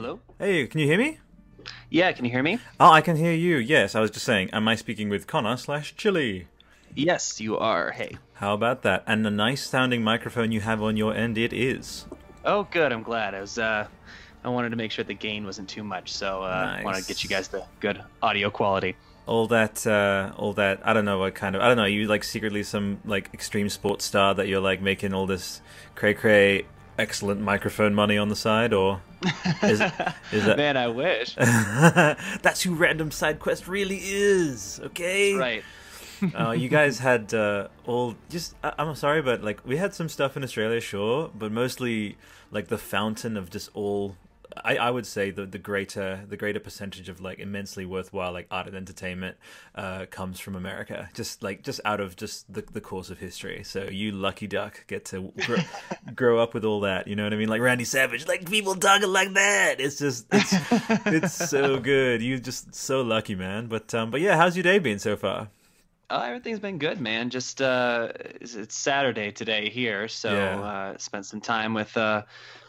Hello? Hey, can you hear me? Yeah, can you hear me? Oh, I can hear you. Yes, I was just saying, am I speaking with Connor slash Chilly? Yes, you are. Hey. How about that? And the nice sounding microphone you have on your end, it is. Oh, good. I'm glad. I was, uh, I wanted to make sure the gain wasn't too much, so uh, Nice. I want to get you guys the good audio quality. All that, uh, all that. I don't know what kind of. I don't know. You like secretly some like extreme sports star that you're like making all this cray cray excellent microphone money on the side, or is, is that? Man, I wish. That's who Random Side Quest really is. Okay. right. uh, you guys had uh, all just I- I'm sorry, but like we had some stuff in Australia, sure, but mostly like the fountain of just all. I, I would say the the greater the greater percentage of like immensely worthwhile like art and entertainment uh, comes from America, just like just out of just the the course of history. So you lucky duck get to grow, grow up with all that. You know what I mean? Like Randy Savage, like people talking like that. It's just it's it's so good. You just so lucky, man. But um, but yeah, how's your day been so far? Uh, everything's been good, man. Just uh, it's, it's Saturday today here, so Yeah. uh, spent some time with uh,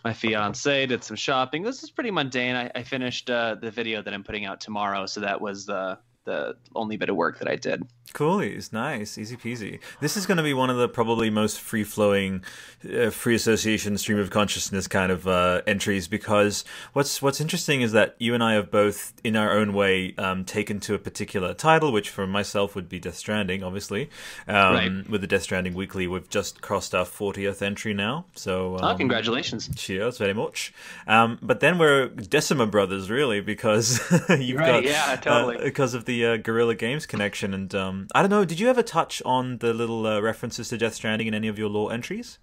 my fiance. Did some shopping. This is pretty mundane. I, I finished uh, the video that I'm putting out tomorrow, so that was the the only bit of work that I did. Coolies, nice, easy peasy. This is going to be one of the probably most free flowing, uh, free association, stream of consciousness kind of uh, entries because what's what's interesting is that you and I have both, in our own way, um, taken to a particular title, which for myself would be Death Stranding, obviously. Um, Right. With the Death Stranding Weekly, we've just crossed our fortieth entry now, so oh, um, congratulations! Cheers, very much. Um, but then we're Decima brothers, really, because you've Right, got yeah, totally. uh, because of the uh, Guerrilla Games connection. And um, I don't know, did you ever touch on the little uh, references to Death Stranding in any of your lore entries?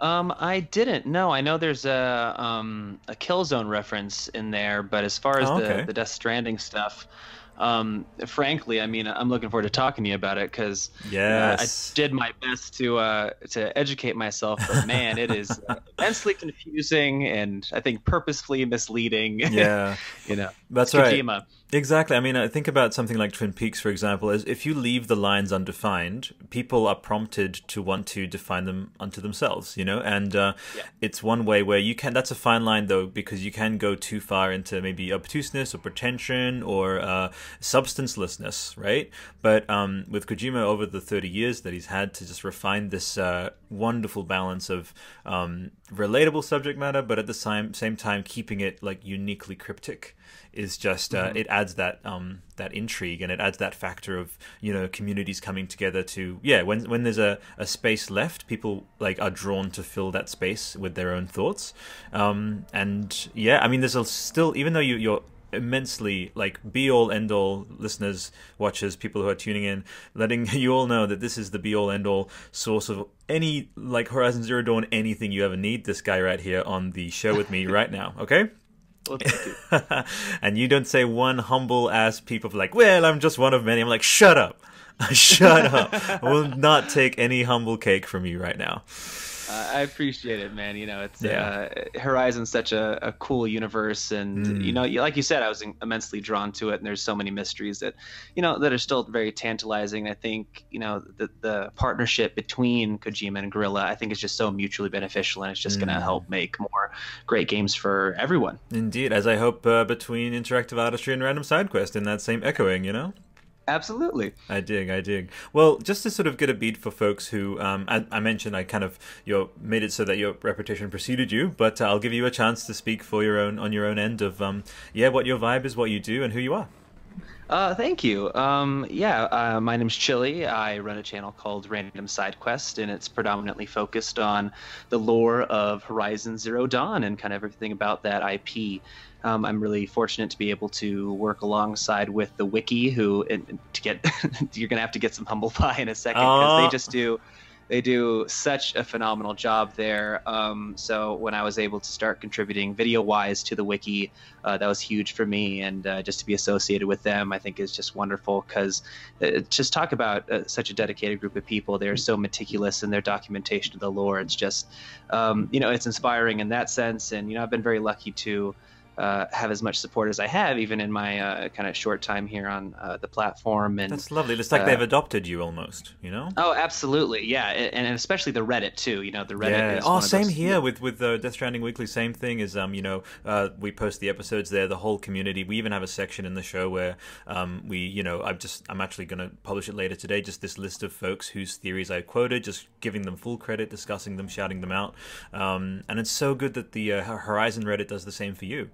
Um, I didn't. No, I know there's a um a Killzone reference in there, but as far as Oh, okay. the the Death Stranding stuff, um, frankly, I mean, I'm looking forward to talking to you about it because Yes. I did my best to uh to educate myself, but man, it is uh, immensely confusing and I think purposefully misleading. Yeah, you know, that's right. Exactly. I mean, I think about something like Twin Peaks, for example, as if you leave the lines undefined, people are prompted to want to define them unto themselves, you know? And uh, Yeah. it's one way where you can, that's a fine line though, because you can go too far into maybe obtuseness or pretension or uh, substancelessness, right? But um, with Kojima, over the 30 years that he's had to just refine this uh, wonderful balance of um, relatable subject matter, but at the same, same time keeping it like uniquely cryptic is just uh, it adds that um that intrigue and it adds that factor of you know communities coming together to yeah when when there's a, a space left people like are drawn to fill that space with their own thoughts um and yeah i mean there's a still even though you you're immensely like be all end all listeners watchers people who are tuning in letting you all know that this is the be all end all source of any like horizon zero dawn anything you ever need this guy right here on the show with me right now okay Well, thank you. and you don't say one humble ass peep of like, well, I'm just one of many. I'm like, shut up. Shut up. I will not take any humble cake from you right now. Uh, I appreciate it, man. You know, it's Yeah. uh, Horizon's such a, a cool universe, and Mm. you know, like you said, I was immensely drawn to it. And there's so many mysteries that, you know, that are still very tantalizing. I think, you know, the the partnership between Kojima and Guerrilla, I think, is just so mutually beneficial, and it's just going to Mm. help make more great games for everyone. Indeed, as I hope uh, between interactive artistry and random side quest in that same echoing, you know. Absolutely. I dig, I dig. Well, just to sort of get a beat for folks who, um, I, I mentioned, I kind of you made it so that your reputation preceded you, but uh, I'll give you a chance to speak for your own on your own end of, um, yeah, what your vibe is, what you do, and who you are. Uh, thank you. Um, yeah, uh, my name's Chilly. I run a channel called Random Side Quest, and it's predominantly focused on the lore of Horizon Zero Dawn and kind of everything about that IP. Um, I'm really fortunate to be able to work alongside with the wiki, who to get you're gonna have to get some humble pie in a second because they just do they do such a phenomenal job there. Um, so when I was able to start contributing video wise to the wiki, uh, that was huge for me, and uh, just to be associated with them, I think is just wonderful because uh, just talk about uh, such a dedicated group of people. They're so meticulous in their documentation of the lore. It's just, um, you know, it's inspiring in that sense, and you know, I've been very lucky to. Uh, have as much support as I have, even in my uh, kind of short time here on uh, the platform. And that's lovely. It's like they've adopted you almost, you know? Oh, absolutely, yeah, and, and especially the Reddit too. You know, the Reddit. Yeah. oh, same those... here with with the Death Stranding Weekly. Same thing is, um, you know, uh, we post the episodes there. The whole community. We even have a section in the show where um, we, you know, I'm just I'm actually going to publish it later today. Just this list of folks whose theories I quoted, just giving them full credit, discussing them, shouting them out, um, and it's so good that the uh, Horizon Reddit does the same for you.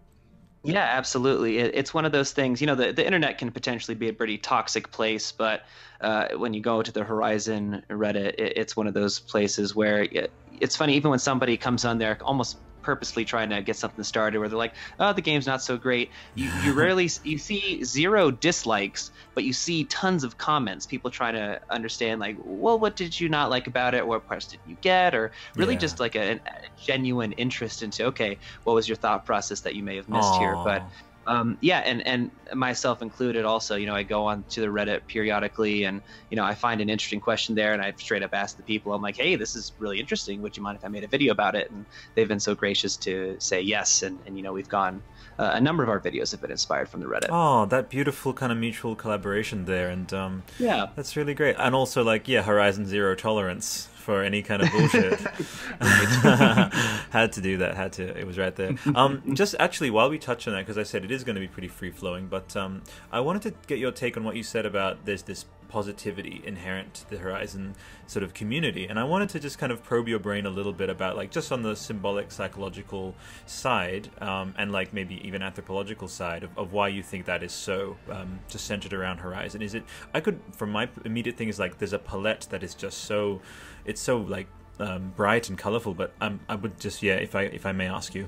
Yeah, absolutely. It, it's one of those things. You know, the, the internet can potentially be a pretty toxic place, but uh, when you go to the Horizon Reddit, it, it's one of those places where it, it's funny. Even when somebody comes on there, almost purposely trying to get something started where they're like, "Oh, the game's not so great." You, you rarely you see zero dislikes, but you see tons of comments. People trying to understand like, "Well, what did you not like about it? What parts did you get?" Or really yeah. just like a, a, genuine interest into, okay, what was your thought process that you may have missed Aww. here? But um, yeah, and and myself included also. You know, I go on to the Reddit periodically, and you know, I find an interesting question there, and I straight up ask the people, I'm like, hey, this is really interesting. Would you mind if I made a video about it? And they've been so gracious to say yes, and and you know, we've gone. Uh, a number of our videos have been inspired from the Reddit. Oh, that beautiful kind of mutual collaboration there, and um, yeah, that's really great. And also, like, yeah, Horizon Zero Tolerance for any kind of bullshit. had to do that. Had to. It was right there. Um, just actually, while we touch on that, because I said it is going to be pretty free flowing, but um, I wanted to get your take on what you said about there's this positivity inherent to the Horizon sort of community. And I wanted to just kind of probe your brain a little bit about, like, just on the symbolic, psychological side, um, and like maybe even anthropological side of, of why you think that is so, um, just centered around Horizon. Is it, I could, from my immediate thing, is like there's a palette that is just so, it's so like um, bright and colorful, but um, I would just, yeah, if I, if I may ask you.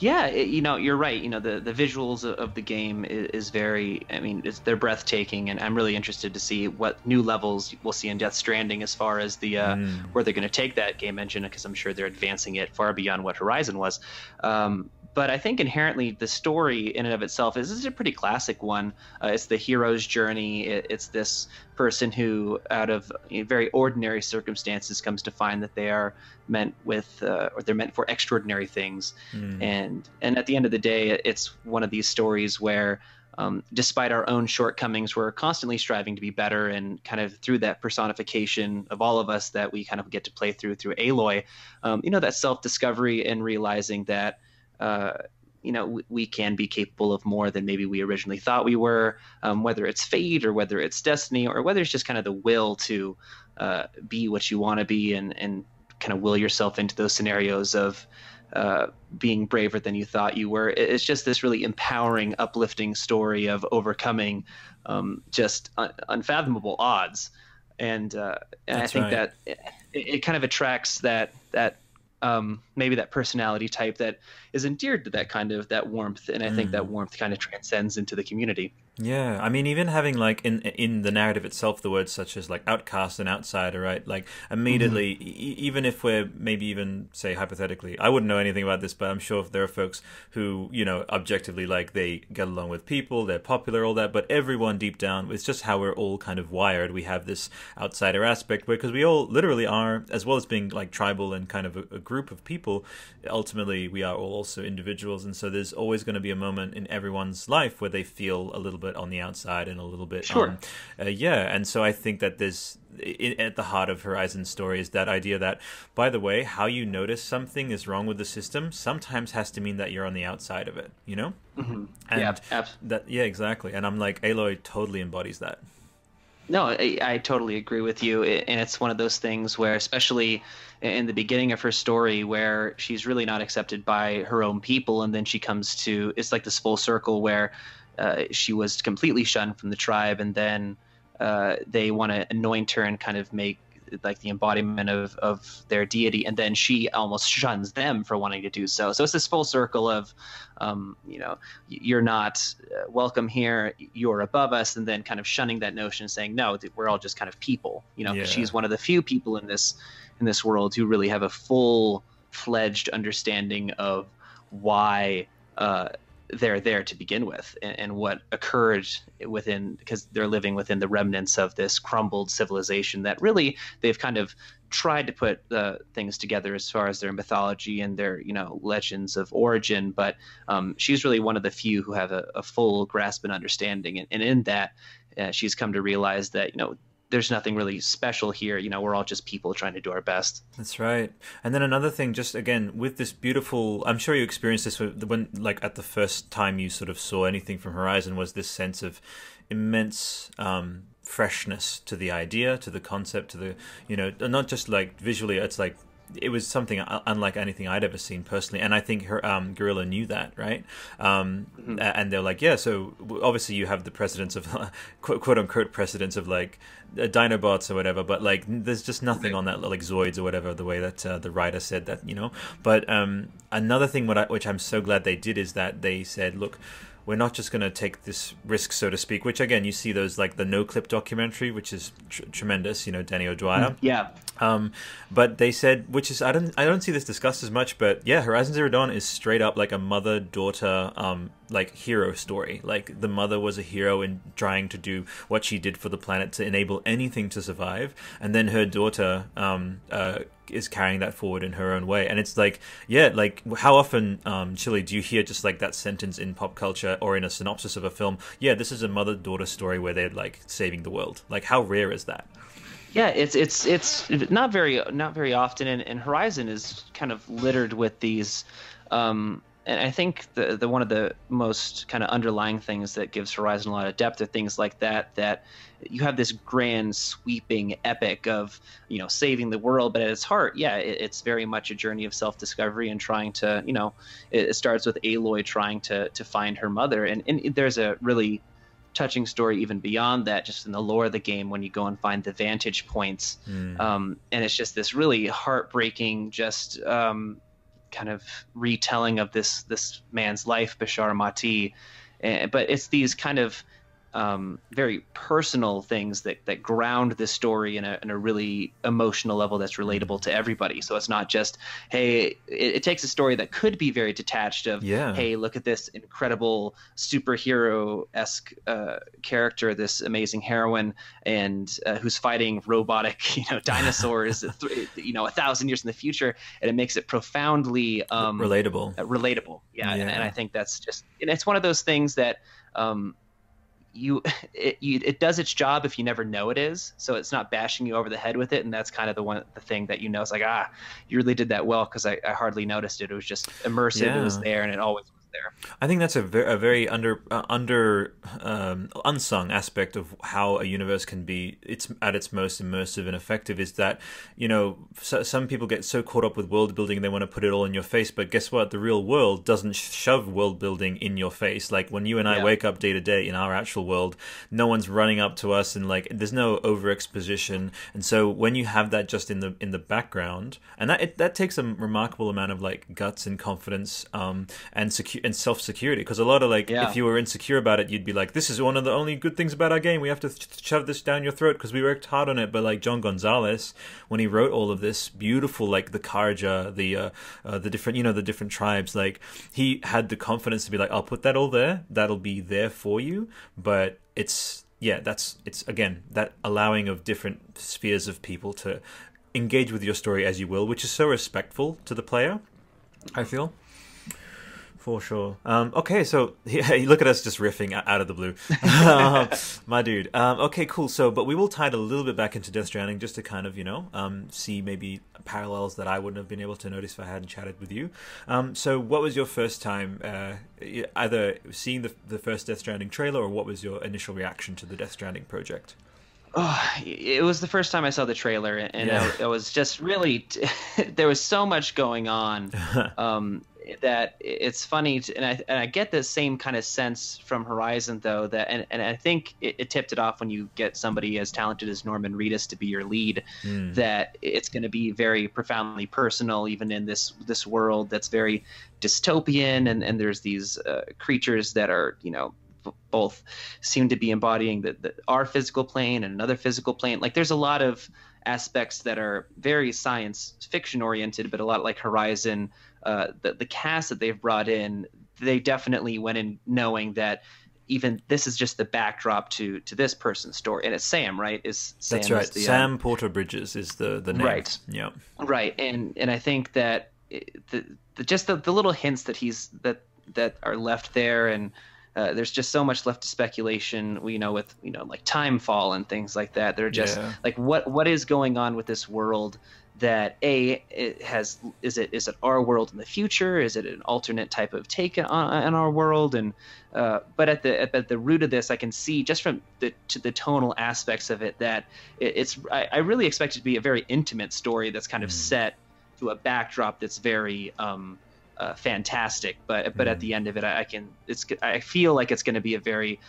Yeah, it, you know, you're right. You know, the, the visuals of the game is, is very, I mean, they're breathtaking, and I'm really interested to see what new levels we'll see in Death Stranding as far as the uh, mm. where they're going to take that game engine, because I'm sure they're advancing it far beyond what Horizon was. Um, but I think inherently the story in and of itself is, is a pretty classic one. Uh, it's the hero's journey. It, it's this person who, out of you know, very ordinary circumstances, comes to find that they are meant with, uh, or they're meant for extraordinary things. Mm. And and at the end of the day, it's one of these stories where. Um, despite our own shortcomings, we're constantly striving to be better, and kind of through that personification of all of us that we kind of get to play through through Aloy, um, you know, that self-discovery and realizing that uh, you know, we, we, can be capable of more than maybe we originally thought we were, um, whether it's fate or whether it's destiny or whether it's just kind of the will to uh, be what you want to be and, and kind of will yourself into those scenarios of uh, being braver than you thought you were. It's just this really empowering, uplifting story of overcoming um, just un- unfathomable odds. And, uh, and I think right. that it, it, kind of attracts that that um, maybe that personality type that is endeared to that kind of that warmth and i mm. think that mm. warmth kind of transcends into the community yeah, I mean, even having like in in the narrative itself, the words such as like outcast and outsider, right? Like immediately, mm-hmm. e- even if we're maybe even say hypothetically, I wouldn't know anything about this, but I'm sure if there are folks who you know objectively like they get along with people, they're popular, all that, but everyone deep down, it's just how we're all kind of wired. We have this outsider aspect because we all literally are, as well as being like tribal and kind of a, a group of people. Ultimately, we are all also individuals, and so there's always going to be a moment in everyone's life where they feel a little bit on the outside and a little bit sure. Um, uh, yeah and so i think that there's in, at the heart of horizon's story is that idea that by the way how you notice something is wrong with the system sometimes has to mean that you're on the outside of it you know mm-hmm. and yeah abs- that yeah exactly and i'm like aloy totally embodies that no, I, I, totally agree with you. And it's one of those things where, especially in the beginning of her story, where she's really not accepted by her own people. And then she comes to, it's like this full circle where uh, she was completely shunned from the tribe, and then uh, they want to anoint her and kind of make like the embodiment of, of their deity, and then she almost shuns them for wanting to do so. So it's this full circle of, um, you know, you're not uh, welcome here, you're above us, and then kind of shunning that notion, saying no, we're all just kind of people. You know, yeah. she's one of the few people in this in this world who really have a full fledged understanding of why uh, they're there to begin with and, and, what occurred within because they're living within the remnants of this crumbled civilization that really they've kind of tried to put the things together as far as their mythology and their you know legends of origin but um, she's really one of the few who have a, a full grasp and understanding and, and in that uh, she's come to realize that you know there's nothing really special here. You know, we're all just people trying to do our best. That's right. And then another thing, just again with this beautiful, I'm sure you experienced this when, like, at the first time you sort of saw anything from Horizon, was this sense of immense um, freshness to the idea, to the concept, to the, you know, not just like visually. It's like it was something unlike anything I'd ever seen personally, and I think her um, Guerrilla knew that, right? Um, mm-hmm. And they're like, yeah. So obviously you have the precedence of quote, quote unquote precedence of like uh, Dinobots or whatever, but like there's just nothing on that like Zoids or whatever the way that uh, the writer said that, you know. But um, another thing what I, which I'm so glad they did is that they said, look we're not just going to take this risk, so to speak. Which again, you see those like the no clip documentary, which is tr- tremendous. You know, Danny O'Dwyer. Mm, yeah. Um, but they said, which is I don't I don't see this discussed as much, but yeah, Horizon Zero Dawn is straight up like a mother daughter um like hero story. Like the mother was a hero in trying to do what she did for the planet to enable anything to survive, and then her daughter um uh is carrying that forward in her own way. And it's like, yeah, like how often, um, Chilly, do you hear just like that sentence in pop culture or in a synopsis of a film? Yeah, this is a mother daughter story where they're like saving the world. Like how rare is that? Yeah, it's it's it's not very not very often, and, and Horizon is kind of littered with these. Um, and I think the the one of the most kind of underlying things that gives Horizon a lot of depth are things like that. That you have this grand, sweeping epic of you know saving the world, but at its heart, yeah, it, it's very much a journey of self discovery and trying to you know it, it, starts with Aloy trying to to find her mother, and and there's a really touching story even beyond that, just in the lore of the game when you go and find the vantage points. Mm. Um, and it's just this really heartbreaking, just um, kind of retelling of this this man's life, Bashar Mati. Uh, but it's these kind of um, very personal things that, that ground this story in a, in a really emotional level that's relatable to everybody. So it's not just, hey, it, it takes a story that could be very detached of, yeah. hey, look at this incredible superhero esque uh, character, this amazing heroine, and uh, who's fighting robotic, you know, dinosaurs, you know, a thousand years in the future, and it makes it profoundly um, relatable. Uh, relatable, yeah. yeah. And, and, I think that's just, and it's one of those things that. Um, you it, you it does its job if you never know it is so it's not bashing you over the head with it and that's kind of the one the thing that you know it's like ah you really did that well because I, I hardly noticed it it was just immersive yeah. it was there and it always there. I think that's a very, a very under uh, under um, unsung aspect of how a universe can be it's at its most immersive and effective is that you know so, some people get so caught up with world building they want to put it all in your face but guess what the real world doesn't shove world building in your face like when you and I yeah. wake up day to day in our actual world no one's running up to us and like there's no over exposition and so when you have that just in the in the background and that it, that takes a remarkable amount of like guts and confidence um, and secure and self security because a lot of like yeah. if you were insecure about it you'd be like this is one of the only good things about our game. We have to th- shove this down your throat because we worked hard on it. But like John Gonzalez when he wrote all of this beautiful like the Carja the uh, uh, the different you know the different tribes like he had the confidence to be like I'll put that all there. That'll be there for you. But it's yeah that's it's again that allowing of different spheres of people to engage with your story as you will which is so respectful to the player I feel for sure. Um, okay, so yeah, look at us just riffing out of the blue, my dude. Um, okay, cool. So, but we will tie it a little bit back into Death Stranding just to kind of you know um, see maybe parallels that I wouldn't have been able to notice if I hadn't chatted with you. Um, so, what was your first time uh, either seeing the the first Death Stranding trailer, or what was your initial reaction to the Death Stranding project? Oh, it was the first time I saw the trailer, and yeah. it, it, was just really there was so much going on. Um, that it's funny to, and I and I get the same kind of sense from Horizon though that and, and I think it, it tipped it off when you get somebody as talented as Norman Reedus to be your lead mm. that it's going to be very profoundly personal even in this this world that's very dystopian and and there's these uh, creatures that are you know both seem to be embodying the, the our physical plane and another physical plane like there's a lot of aspects that are very science fiction oriented but a lot like Horizon uh, the, the cast that they've brought in they definitely went in knowing that even this is just the backdrop to to this person's story, and it's Sam, right? Is Sam that's right? The, Sam um, Porter Bridges is the the name, right? Yeah, right. And and I think that the, the just the, the little hints that he's that that are left there and uh, there's just so much left to speculation you know with you know like Timefall and things like that they're just yeah. like what what is going on with this world that a it has is it is it our world in the future is it an alternate type of take on, on our world and uh, but at the at the root of this i can see just from the to the tonal aspects of it that it, it's I, I, really expect it to be a very intimate story that's kind of mm. set to a backdrop that's very um, uh, fantastic. But but mm. at the end of it, I, I, can it's I feel like it's going to be a very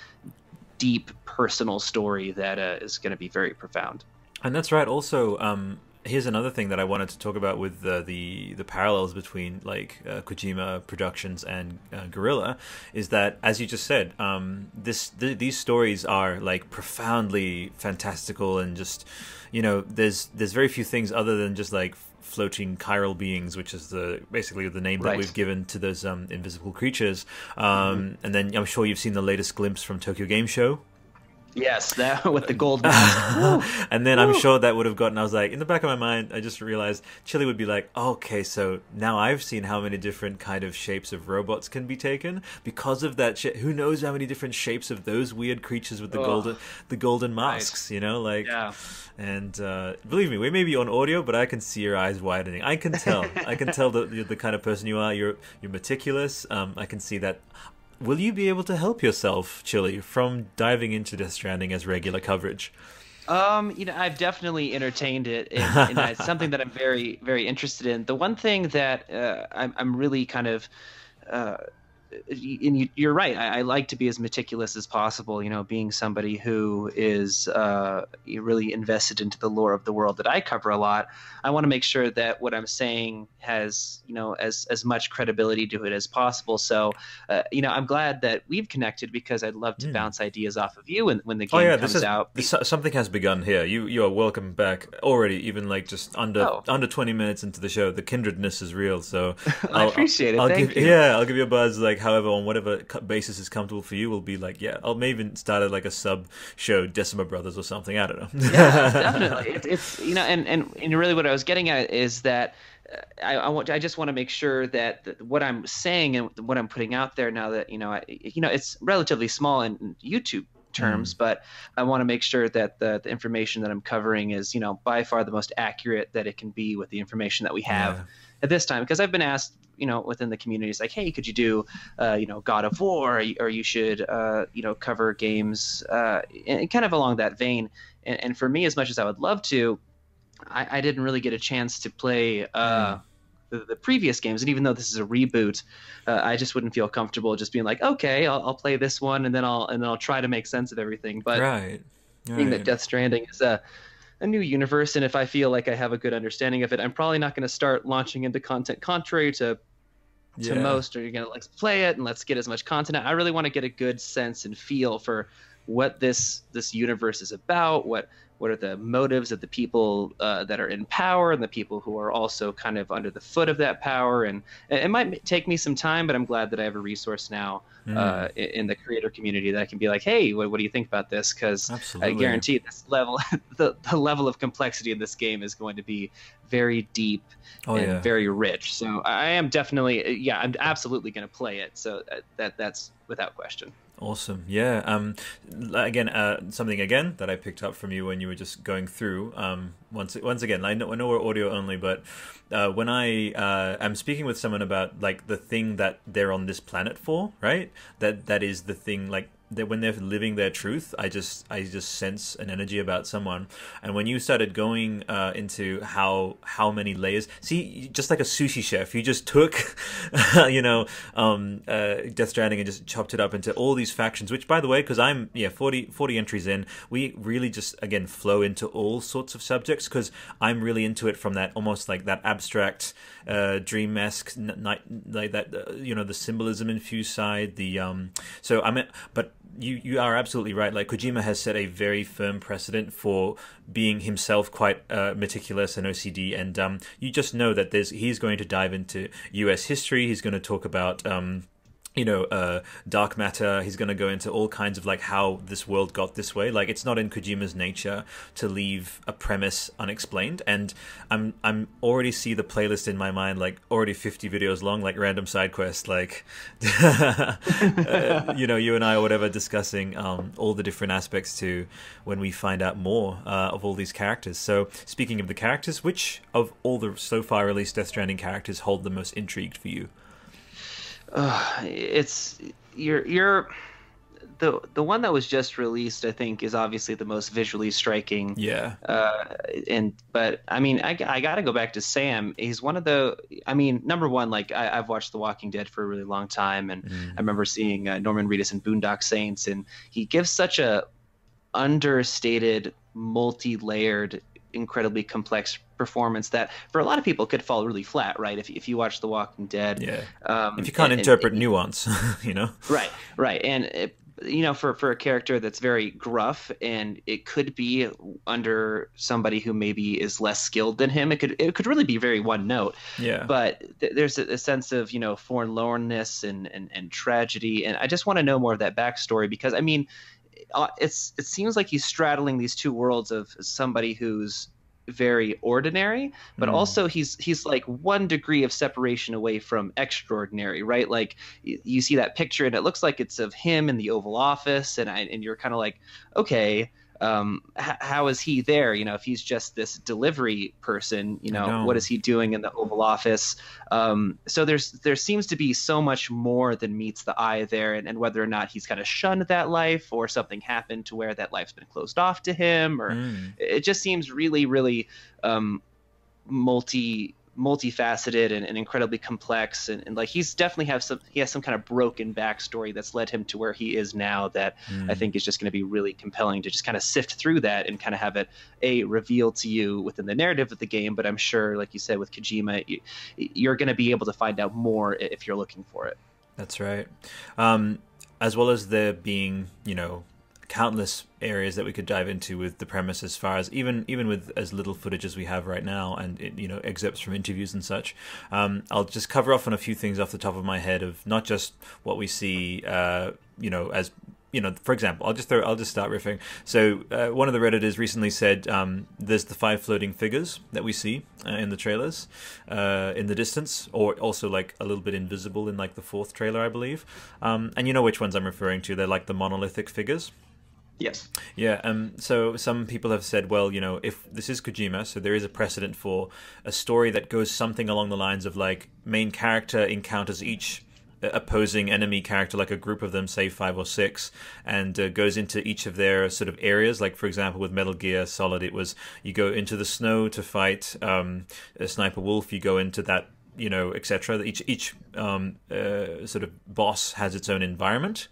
deep personal story that uh, is going to be very profound. And that's right. Also, um, here's another thing that I wanted to talk about with uh, the the parallels between like uh, Kojima Productions and uh, Guerrilla is that as you just said, um, this th- these stories are like profoundly fantastical and just you know there's there's very few things other than just like floating chiral beings, which is the basically the name right. that we've given to those um, invisible creatures. Um, mm-hmm. And then I'm sure you've seen the latest glimpse from Tokyo Game Show. Yes, that with the gold and then I'm sure that would have gotten. I was like, in the back of my mind, I just realized Chilly would be like, okay, so now I've seen how many different kind of shapes of robots can be taken because of that. Sh- who knows how many different shapes of those weird creatures with the oh, golden, the golden masks? Right. You know, like, yeah. And uh, believe me, we may be on audio, but I can see your eyes widening. I can tell. I can tell that you're the kind of person you are. You're you're meticulous. Um, I can see that will you be able to help yourself, Chilly, from diving into Death Stranding as regular coverage? Um, you know, I've definitely entertained it, and, it's something that I'm very, very interested in. The one thing that uh, I'm, I'm really kind of uh, and you, are right. I, I, like to be as meticulous as possible. You know, being somebody who is uh, really invested into the lore of the world that I cover a lot, I want to make sure that what I'm saying has you know as as much credibility to it as possible. So, uh, you know, I'm glad that we've connected because I'd love to mm. bounce ideas off of you when when the game oh, yeah, comes is, out. This, something has begun here. You you are welcome back already. Even like just under oh. under 20 minutes into the show, the kindredness is real. So I appreciate it. I'll Thank give, you. Yeah, I'll give you a buzz like however on whatever basis is comfortable for you. Will be like yeah, I'll maybe even start like a sub show, Decima Brothers or something. I don't know. yeah, definitely. It's, it's you know, and, and and really what I was getting at is that. Uh, I, I, want. I just want to make sure that, that, what I'm saying and what I'm putting out there now that you know, I, you know, it's relatively small in YouTube terms, mm. but I want to make sure that the, the information that I'm covering is, you know, by far the most accurate that it can be with the information that we have. Yeah at this time because I've been asked, you know, within the community communities like, hey, could you do, uh, you know, God of War, or, you should, uh, you know, cover games, uh, and kind of along that vein. And, and, for me, as much as I would love to, I, I didn't really get a chance to play. Uh, mm. The, the, previous games, and even though this is a reboot, uh, I just wouldn't feel comfortable just being like, okay, I'll, I'll, play this one, and then I'll and then I'll try to make sense of everything. But right, right. being that Death Stranding is a a new universe and if i feel like i have a good understanding of it i'm probably not going to start launching into content contrary to to yeah. most or you're going to let's play it and let's get as much content i really want to get a good sense and feel for what this this universe is about what what are the motives of the people uh, that are in power and the people who are also kind of under the foot of that power? And it might take me some time but i'm glad that i have a resource now mm. uh, in the creator community that I can be like hey what, what do you think about this? Because i guarantee this level the, the level of complexity in this game is going to be very deep oh, and yeah. very rich. So i am definitely yeah i'm absolutely going to play it. So that, uh, that that's without question Awesome. Yeah. Um, again, uh, something again that I picked up from you when you were just going through. Um, once once again, I know, I know we're audio only, but uh, when I uh, am speaking with someone about like the thing that they're on this planet for, right? That that is the thing like that when they're living their truth, I just I just sense an energy about someone. And when you started going uh, into how how many layers, see, just like a sushi chef, you just took, you know, um, uh, Death Stranding and just chopped it up into all these factions. Which, by the way, because I'm yeah 40, 40 entries in, we really just again flow into all sorts of subjects because I'm really into it from that almost like that abstract, uh, dream esque like that uh, you know the symbolism infused side. The um, so I mean, but you you are absolutely right. Like Kojima has set a very firm precedent for being himself quite uh, meticulous and OCD, and um, you just know that there's he's going to dive into U.S. history. He's going to talk about. Um, you know, uh, dark matter. He's going to go into all kinds of like how this world got this way. Like it's not in Kojima's nature to leave a premise unexplained. And I'm I'm already see the playlist in my mind like already 50 videos long, like random side quest, like uh, you know, you and I or whatever discussing um, all the different aspects to when we find out more uh, of all these characters. So speaking of the characters, which of all the so far released Death Stranding characters hold the most intrigued for you? Uh, it's you're you're the the one that was just released, I think, is obviously the most visually striking. Yeah. Uh, and but I mean, I, I got to go back to Sam. He's one of the. I mean, number one, like I, have watched The Walking Dead for a really long time, and mm. I remember seeing uh, Norman Reedus in Boondock Saints, and he gives such a understated, multi-layered, incredibly complex performance that for a lot of people could fall really flat, right? If, if you watch The Walking Dead, yeah. Um, if you can't and, interpret and, nuance, you know, right, right, and it, you know, for for a character that's very gruff, and it could be under somebody who maybe is less skilled than him, it could it could really be very one note. Yeah. But th- there's a, a, sense of you know forlornness and and, and tragedy, and I just want to know more of that backstory because I mean. Uh, it's it seems like he's straddling these two worlds of somebody who's very ordinary but mm. also he's he's like one degree of separation away from extraordinary right like you, you see that picture and it looks like it's of him in the oval office and I, and you're kind of like okay um, h- how is he there? You know, if he's just this delivery person, you know, know. what is he doing in the Oval Office? Um, so there's there seems to be so much more than meets the eye there, and, and whether or not he's kind of shunned that life or something happened to where that life's been closed off to him, or mm. it just seems really, really um, multi multifaceted and, and incredibly complex. And, and, like he's definitely have some he has some kind of broken backstory that's led him to where he is now that mm. i think is just going to be really compelling to just kind of sift through that and kind of have it a reveal to you within the narrative of the game but i'm sure like you said with kojima you, you're going to be able to find out more if you're looking for it. That's right. Um, as well as there being you know countless areas that we could dive into with the premise as far as even even with as little footage as we have right now and you know excerpts from interviews and such um, i'll just cover off on a few things off the top of my head of not just what we see uh, you know as you know, for example, I'll just throw, I'll just start riffing. So uh, one of the redditors recently said um, there's the five floating figures that we see uh, in the trailers uh, in the distance, or also like a little bit invisible in like the fourth trailer, I believe. Um, and you know which ones I'm referring to? They're like the monolithic figures. Yes. Yeah. Um. So some people have said, well, you know, if this is Kojima, so there is a precedent for a story that goes something along the lines of like main character encounters each uh, opposing enemy character, like a group of them, say five or six, and uh, goes into each of their sort of areas. Like for example, with Metal Gear Solid, it was you go into the snow to fight um, a sniper wolf. You go into that you know, etc. Each each um, uh, sort of boss has its own environment.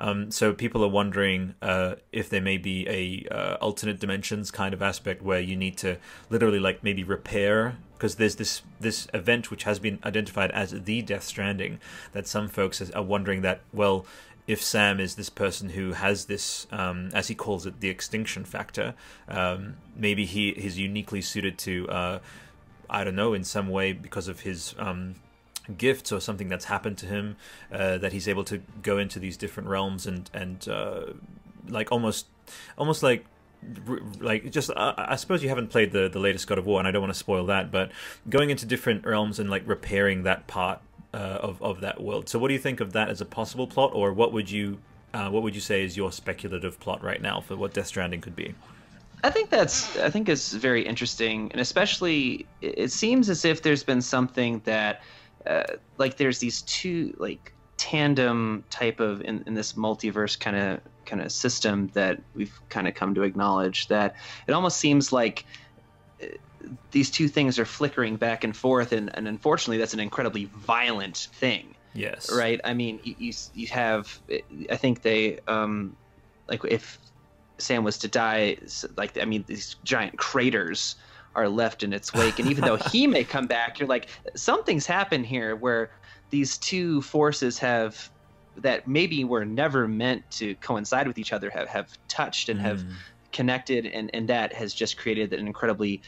Um, so people are wondering uh, if there may be a uh, alternate dimensions kind of aspect where you need to literally like maybe repair because there's this this event which has been identified as the Death Stranding that some folks are wondering that well. If Sam is this person who has this, um, as he calls it, the extinction factor, um, maybe he is uniquely suited to uh, I don't know, in some way because of his um, gifts or something that's happened to him, uh, that he's able to go into these different realms and and uh, like almost almost like like just uh, I suppose you haven't played the the latest God of War, and I don't want to spoil that, but going into different realms and like repairing that part uh, of of that world. So, what do you think of that as a possible plot, or what would you uh, what would you say is your speculative plot right now for what Death Stranding could be? I think that's I think it's very interesting, and especially it seems as if there's been something that uh, like there's these two like tandem type of in, in this multiverse kind of kind of system that we've kind of come to acknowledge that it almost seems like uh, these two things are flickering back and forth and, and unfortunately that's an incredibly violent thing. Yes. Right? I mean you you have i think they um like if Sam was to die, like I mean, these giant craters are left in its wake, and even though he may come back, you're like, something's happened here where these two forces have that maybe were never meant to coincide with each other have, have touched and mm. have connected and, and that has just created an incredibly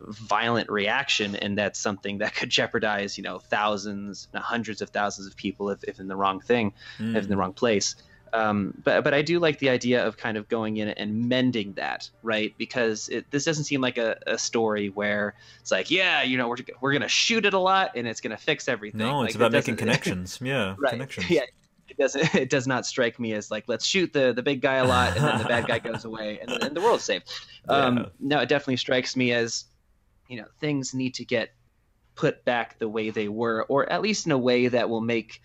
violent reaction, and that's something that could jeopardize, you know, thousands, hundreds of thousands of people if, if in the wrong thing, mm. if in the wrong place. Um, but but I do like the idea of kind of going in and mending that, right? Because it, this doesn't seem like a, a story where it's like, yeah, you know, we're we're gonna shoot it a lot and it's gonna fix everything. No, like, it's about it making connections. Yeah, right. connections. Yeah, it doesn't it does not strike me as like let's shoot the the big guy a lot and then the bad guy goes away and, and the world's safe. Um, yeah. No, it definitely strikes me as you know things need to get put back the way they were, or at least in a way that will make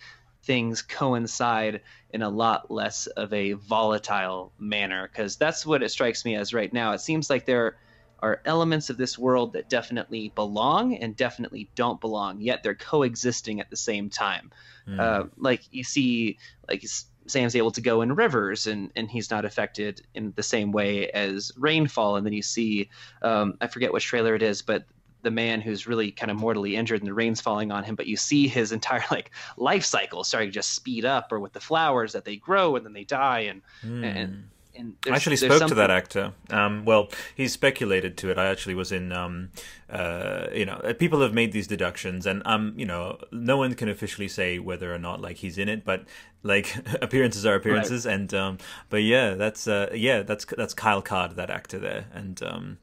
things coincide in a lot less of a volatile manner because that's what it strikes me as right now. It seems like there are elements of this world that definitely belong and definitely don't belong, yet they're coexisting at the same time. Mm. Uh, like you see, like Sam's able to go in rivers and, and he's not affected in the same way as rainfall. And then you see, um, I forget which trailer it is, but the man who's really kind of mortally injured and the rain's falling on him, but you see his entire like life cycle starting to just speed up, or with the flowers that they grow and then they die, and mm. and. And I actually spoke something... to that actor. Um, well, he's speculated to it. I actually was in, um, uh, you know, uh, people have made these deductions, and um, you know, no one can officially say whether or not like he's in it, but like appearances are appearances, right. and um, but yeah, that's uh, yeah, that's that's Kyle Card, that actor there, and um,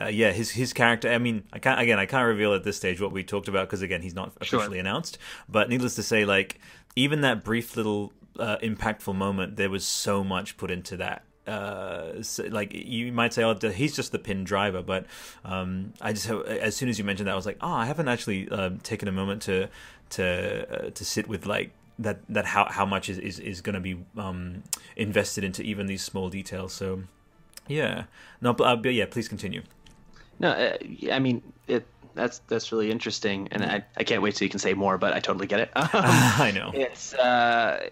uh, yeah, his his character. I mean, I can't again. I can't reveal at this stage what we talked about because again, he's not officially sure. announced. But needless to say, like even that brief little uh, impactful moment, there was so much put into that. Uh, so, like you might say, oh, he's just the pin driver, but um, I just have, as soon as you mentioned that, I was like, oh, I haven't actually um, taken a moment to to uh, to sit with like that that how how much is is, is going to be um, invested into even these small details. So yeah, no, but, uh, but yeah, please continue. No, uh, I mean it. That's that's really interesting, and I, I can't wait so you can say more. But I totally get it. Um, I know. It's uh,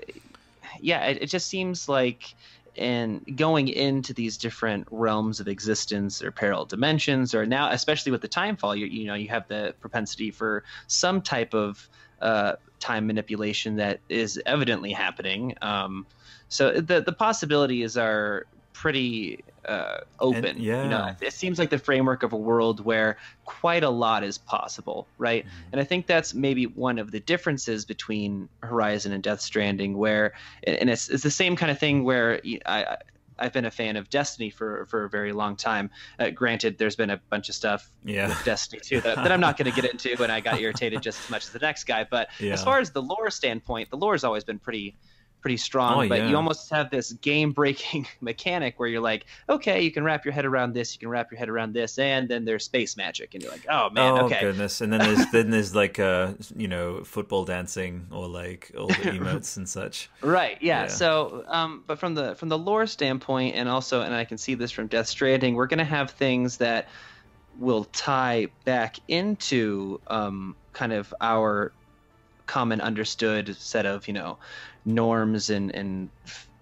yeah. It, it just seems like and going into these different realms of existence or parallel dimensions or now especially with the timefall you, you know you have the propensity for some type of uh, time manipulation that is evidently happening um, so the the possibilities are pretty uh, open. And, yeah. You know, it seems like the framework of a world where quite a lot is possible, right? Mm-hmm. And I think that's maybe one of the differences between Horizon and Death Stranding, where and it's it's the same kind of thing where I. I've been a fan of Destiny for, for a very long time. Uh, granted, there's been a bunch of stuff yeah. with Destiny too that, that I'm not going to get into, and I got irritated just as much as the next guy. But yeah. as far as the lore standpoint, the lore has always been pretty pretty strong. Oh, but yeah. you almost have this game breaking mechanic where you're like, okay, you can wrap your head around this, you can wrap your head around this, and then there's space magic, and you're like, oh man, oh, okay. goodness. And then there's then there's like uh you know football dancing or like all the emotes and such. Right. Yeah. yeah. So, um, but from the from the lore standpoint, and also, and I can see this from Death Stranding, we're gonna have things that will tie back into um kind of our common understood set of you know norms and and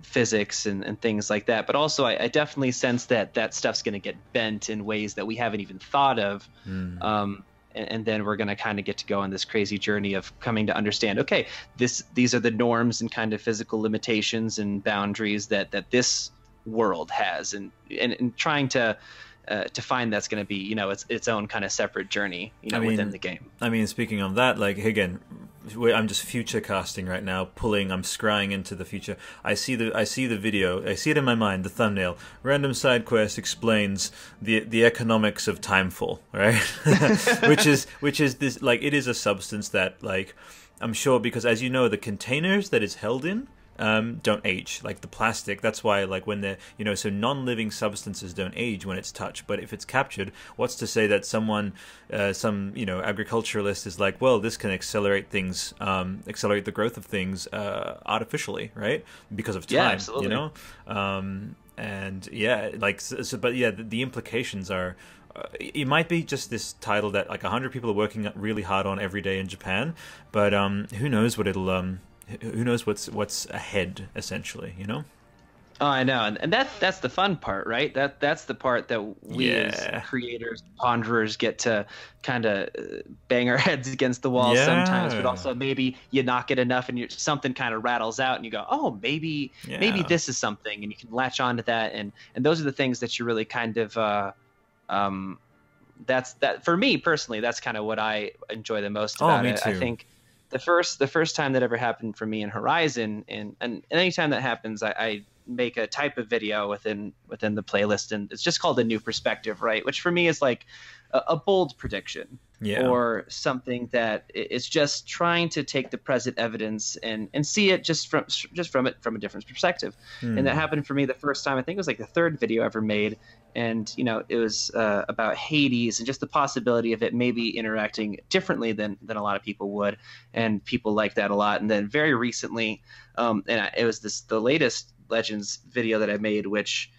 physics and, and things like that. But also, I, I definitely sense that that stuff's going to get bent in ways that we haven't even thought of. Mm. Um, and, and, then we're going to kind of get to go on this crazy journey of coming to understand. Okay, this these are the norms and kind of physical limitations and boundaries that that this world has, and and, and trying to uh, to find that's going to be you know its its own kind of separate journey you know I mean, within the game. I mean, speaking of that, like again, I'm just future casting right now, pulling. I'm scrying into the future. I see the I see the video. I see it in my mind. The thumbnail. Random side quest explains the the economics of timefall, right? which is which is this like it is a substance that like I'm sure because as you know the containers that it's held in um, don't age. Like the plastic, that's why like when they're you know so non-living substances don't age when it's touched. But if it's captured, what's to say that someone, uh, some you know agriculturalist is like, well, this can accelerate things, um, accelerate the growth of things uh, artificially, right? Because of time, yeah, absolutely. you know. Um, and yeah, like so, but yeah, the, the implications are uh, it might be just this title that like 100 people are working really hard on every day in Japan, but um, who knows what it'll um, who knows what's what's ahead essentially you know oh i know and, and that that's the fun part right that that's the part that we yeah. as creators ponderers get to kind of uh, bang our heads against the wall yeah. sometimes but also maybe you knock it enough and you something kind of rattles out and you go oh maybe yeah. maybe this is something and you can latch on to that and and those are the things that you really kind of uh um that's that for me personally. That's kind of what I enjoy the most Oh, about me it. I think the first the first time that ever happened for me in Horizon, and and, and anytime that happens, I, I make a type of video within within the playlist, and it's just called a new perspective, right? Which for me is like a, a bold prediction Yeah. or something that i- just trying to take the present evidence and and see it just from just from it from a different perspective Hmm. and that happened for me the first time i think it was like the third video ever made and you know it was uh, about hades and just the possibility of it maybe interacting differently than than a lot of people would and people like that a lot and then very recently um, and I, it was this the latest legends video that i made which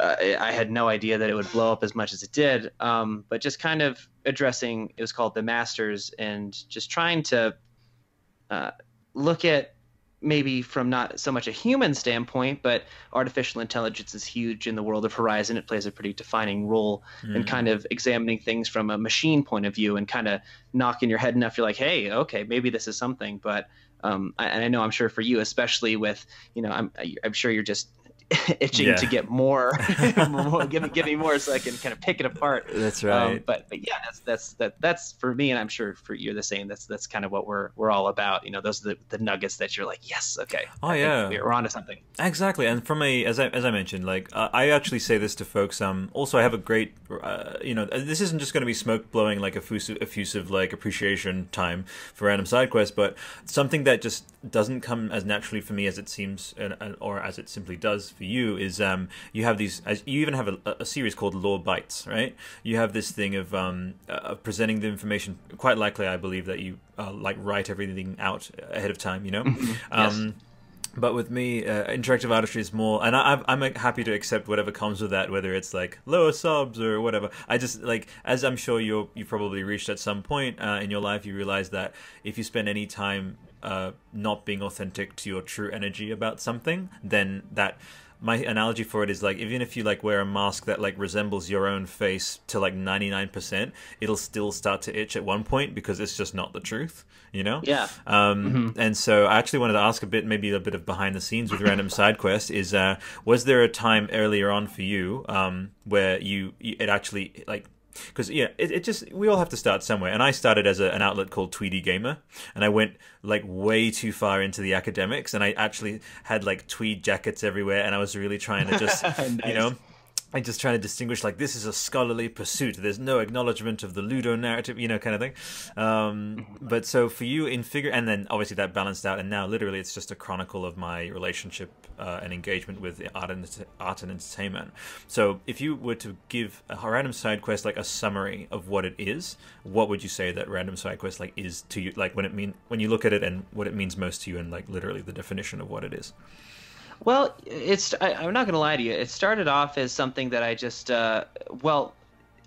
uh, I had no idea that it would blow up as much as it did. Um, but just kind of addressing, it was called the Masters, and just trying to uh, look at maybe from not so much a human standpoint, but artificial intelligence is huge in the world of Horizon. It plays a pretty defining role in kind of examining things from a machine point of view and kind of knocking your head enough. You're like, hey, okay, maybe this is something. But um, I, and I know I'm sure for you, especially with, you know, I'm, I'm sure you're just itching Yeah. to get more, more give, me, give me more so I can kind of pick it apart. That's Um, right. but but yeah, that's that's that that's for me, and I'm sure for you're the same. That's that's kind of what we're we're all about. You know, those are the, the nuggets that you're like, yes, okay. Oh, I think yeah. we're onto something. Exactly, and from a as I as I mentioned, like uh, I actually say this to folks. Um, also, I have a great, uh, you know, this isn't just going to be smoke blowing like effusive, effusive like appreciation time for random side quest, but something that just doesn't come as naturally for me as it seems, and, and, or as it simply does for you is um, you have these. As you even have a, a series called Law Bites, right? You have this thing of um, uh, of presenting the information. Quite likely, I believe that you uh, like write everything out ahead of time. You know. Um, but with me, uh, interactive artistry is more, and I, I'm I'm happy to accept whatever comes with that, whether it's like lower subs or whatever. I just like, as I'm sure you you probably reached at some point uh, in your life, you realize that if you spend any time uh, not being authentic to your true energy about something, then that my analogy for it is like even if you like wear a mask that like resembles your own face to like 99% it'll still start to itch at one point because it's just not the truth you know Yeah. um, and so I actually wanted to ask a bit, maybe a bit of behind the scenes with Random Side Quest. Is uh, was there a time earlier on for you um, where you it actually like because yeah, it, it just we all have to start somewhere. And I started as a, an outlet called Tweedy Gamer, and I went like way too far into the academics, and I actually had like tweed jackets everywhere, and I was really trying to just you know. I just trying to distinguish like this is a scholarly pursuit. There's no acknowledgement of the ludonarrative, you know, kind of thing. Um, but so for you in figure, and then obviously that balanced out, and now literally it's just a chronicle of my relationship uh, and engagement with art and art and entertainment. So if you were to give a random side quest like a summary of what it is, what would you say that random side quest like is to you? Like when it mean when you look at it and what it means most to you, and like literally the definition of what it is. Well, it's I, I'm not going to lie to you. It started off as something that I just uh, well,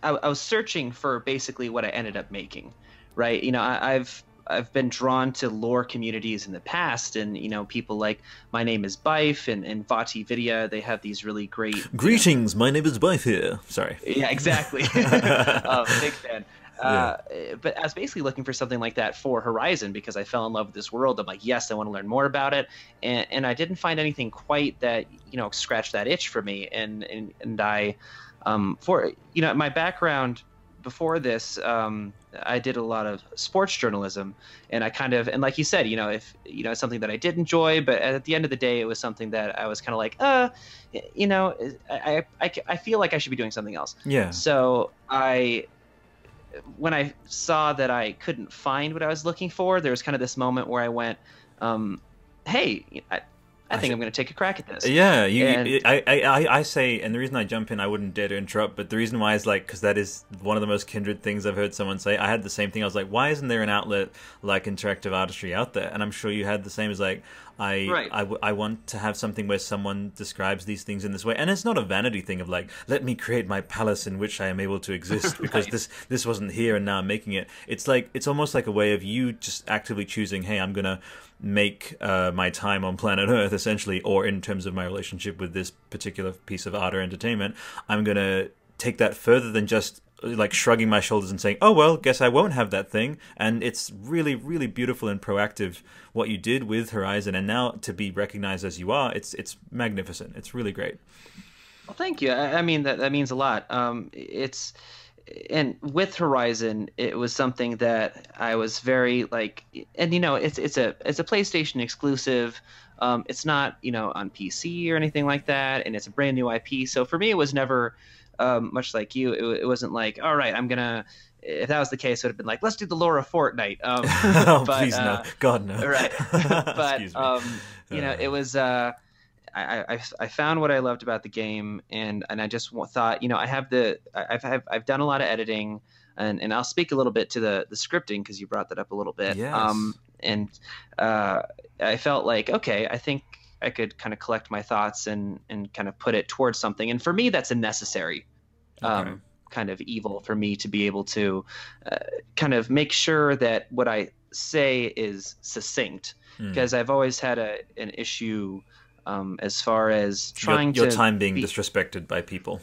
I, I was searching for basically what I ended up making, right? You know, I, I've I've been drawn to lore communities in the past, and you know, people like my name is Byf and and VaatiVidya. They have these really great Greetings, my name is Byf here. Sorry. yeah, exactly. uh, big fan. Uh, But I was basically looking for something like that for Horizon because I fell in love with this world. I'm like, yes, I want to learn more about it, and, and I didn't find anything quite that you know scratched that itch for me. And and and I, um, for you know, my background before this, um, I did a lot of sports journalism, and I kind of and like you said, you know, if you know, something that I did enjoy, but at the end of the day, it was something that I was kind of like, uh, you know, I, I, I feel like I should be doing something else. Yeah. So I, when I saw that I couldn't find what I was looking for, there was kind of this moment where I went, um, "Hey, I, I think I'm going to take a crack at this." Yeah, you, And- you- I, I, I- I say, and the reason I jump in, I wouldn't dare to interrupt, but the reason why is like, because that is one of the most kindred things I've heard someone say. I had the same thing. I was like, why isn't there an outlet like interactive artistry out there? And I'm sure you had the same as like, I, Right. I, w- I want to have something where someone describes these things in this way. And it's not a vanity thing of like, let me create my palace in which I am able to exist because Right. this, this wasn't here and now I'm making it. It's like, it's almost like a way of you just actively choosing, hey, I'm going to make uh, my time on planet Earth, essentially, or in terms of my relationship with this particular piece of art or entertainment, I'm going to take that further than just like shrugging my shoulders and saying, "Oh well, guess I won't have that thing." And it's really, really beautiful and proactive what you did with Horizon, and now to be recognized as you are, it's it's magnificent. It's really great. Well, thank you. I, I mean that that means a lot. Um, it's and with Horizon, it was something that I was very like, and you know, it's it's a it's a PlayStation exclusive. Um, it's not you know on PC or anything like that, and it's a brand new IP. So for me, it was never um, much like you. It, it wasn't like, all right, I'm gonna if that was the case, it would have been like, let's do the lore of Fortnite. Um, oh, but, please uh, no, God no. Right, but um, you know, it was. Uh, I, I, I found what I loved about the game, and and I just thought, you know, I have the I've I've, I've done a lot of editing, and, and I'll speak a little bit to the the scripting because you brought that up a little bit. Yes. Um, and uh, I felt like okay, I think I could kind of collect my thoughts and and kind of put it towards something. And for me, that's a necessary. Um, okay. kind of evil for me to be able to uh, kind of make sure that what I say is succinct because mm. I've always had a an issue um, as far as trying your, your to time being be... disrespected by people.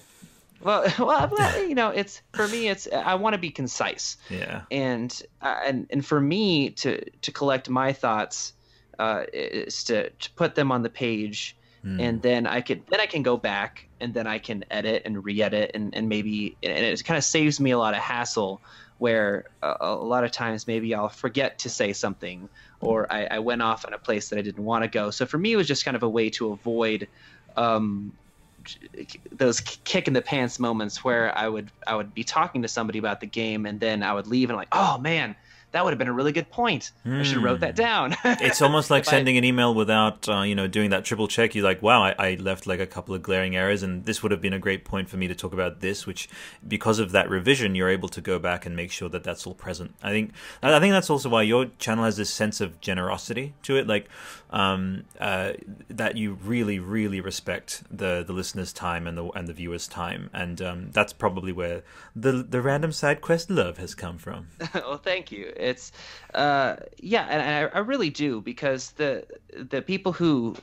Well, well, you know, it's for me. It's I want to be concise. Yeah. And uh, and and for me to to collect my thoughts uh, is to to put them on the page, mm. and then I could then I can go back and then I can edit and re-edit and and maybe and it kind of saves me a lot of hassle where a, a lot of times maybe I'll forget to say something or I, I, went off in a place that I didn't want to go. So for me, it was just kind of a way to avoid um, those kick in the pants moments where I would I would be talking to somebody about the game and then I would leave and like, oh man, that would have been a really good point. Mm. I should have wrote that hmm. down. it's almost like sending I, an email without, uh, you know, doing that triple check. You're like, wow, I, I, left like a couple of glaring errors, and this would have been a great point for me to talk about this. Which, because of that revision, you're able to go back and make sure that that's all present. I think, I think that's also why your channel has this sense of generosity to it, like um, uh, that you really, really respect the the listener's time and the and the viewer's time, and um, that's probably where the the random side quest love has come from. well, thank you it's uh, yeah, and I, I really do because the the people who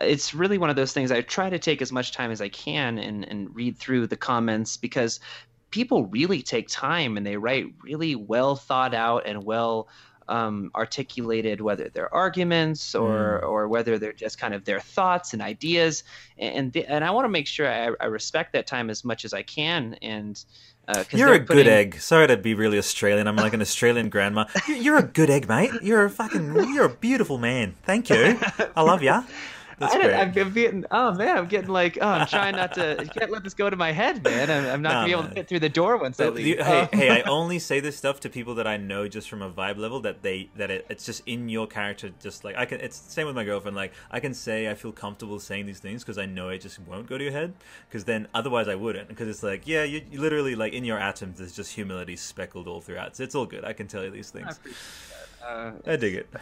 it's really one of those things I try to take as much time as I can and, and read through the comments because people really take time and they write really well thought out and well um, articulated, whether they're arguments or mm. or whether they're just kind of their thoughts and ideas. And the, and I want to make sure I, I, respect that time as much as I can. And uh, you're a putting... good egg. Sorry to be really Australian. I'm like an Australian grandma. You're a good egg, mate. You're a fucking. You're a beautiful man. Thank you. I love ya. That's great. I'm, I'm, getting, oh man, I'm getting like, oh, I'm trying not to, I can't let this go to my head, man. I'm, I'm not nah, gonna be able to fit through the door once I leave. hey, oh. hey, I only say this stuff to people that I know just from a vibe level that they, that it, it's just in your character. Just like I can, it's the same with my girlfriend. Like I can say I feel comfortable saying these things because I know it just won't go to your head. Because then otherwise I wouldn't. Because it's like, yeah, you, you, literally like in your atoms, there's just humility speckled all throughout. So it's all good. I can tell you these things. I, uh, I dig it.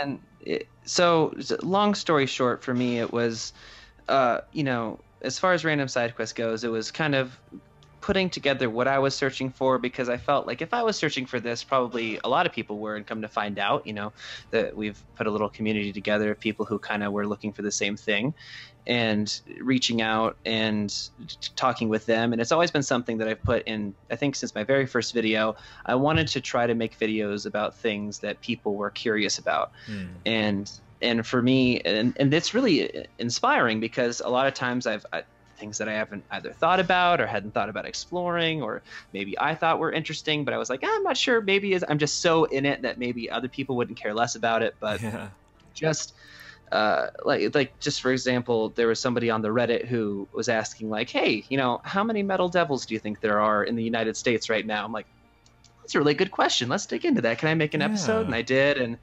And it, so long story short for me it was uh, you know as far as random side quest goes it was kind of putting together what I was searching for because I felt like if I was searching for this, probably a lot of people were, and come to find out, you know, that we've put a little community together of people who kind of were looking for the same thing and reaching out and talking with them. And it's always been something that I've put in, I think, since my very first video. I wanted to try to make videos about things that people were curious about. Mm. And and for me, and, and it's really inspiring because a lot of times I've, I, things that I haven't either thought about or hadn't thought about exploring, or maybe I thought were interesting, but I was like, ah, I'm not sure. Maybe I'm just so in it that maybe other people wouldn't care less about it. But yeah. just uh, like like just for example, there was somebody on the Reddit who was asking like, "Hey, you know, how many metal devils do you think there are in the United States right now?" I'm like, "That's a really good question. Let's dig into that. Can I make an yeah. episode?" And I did, and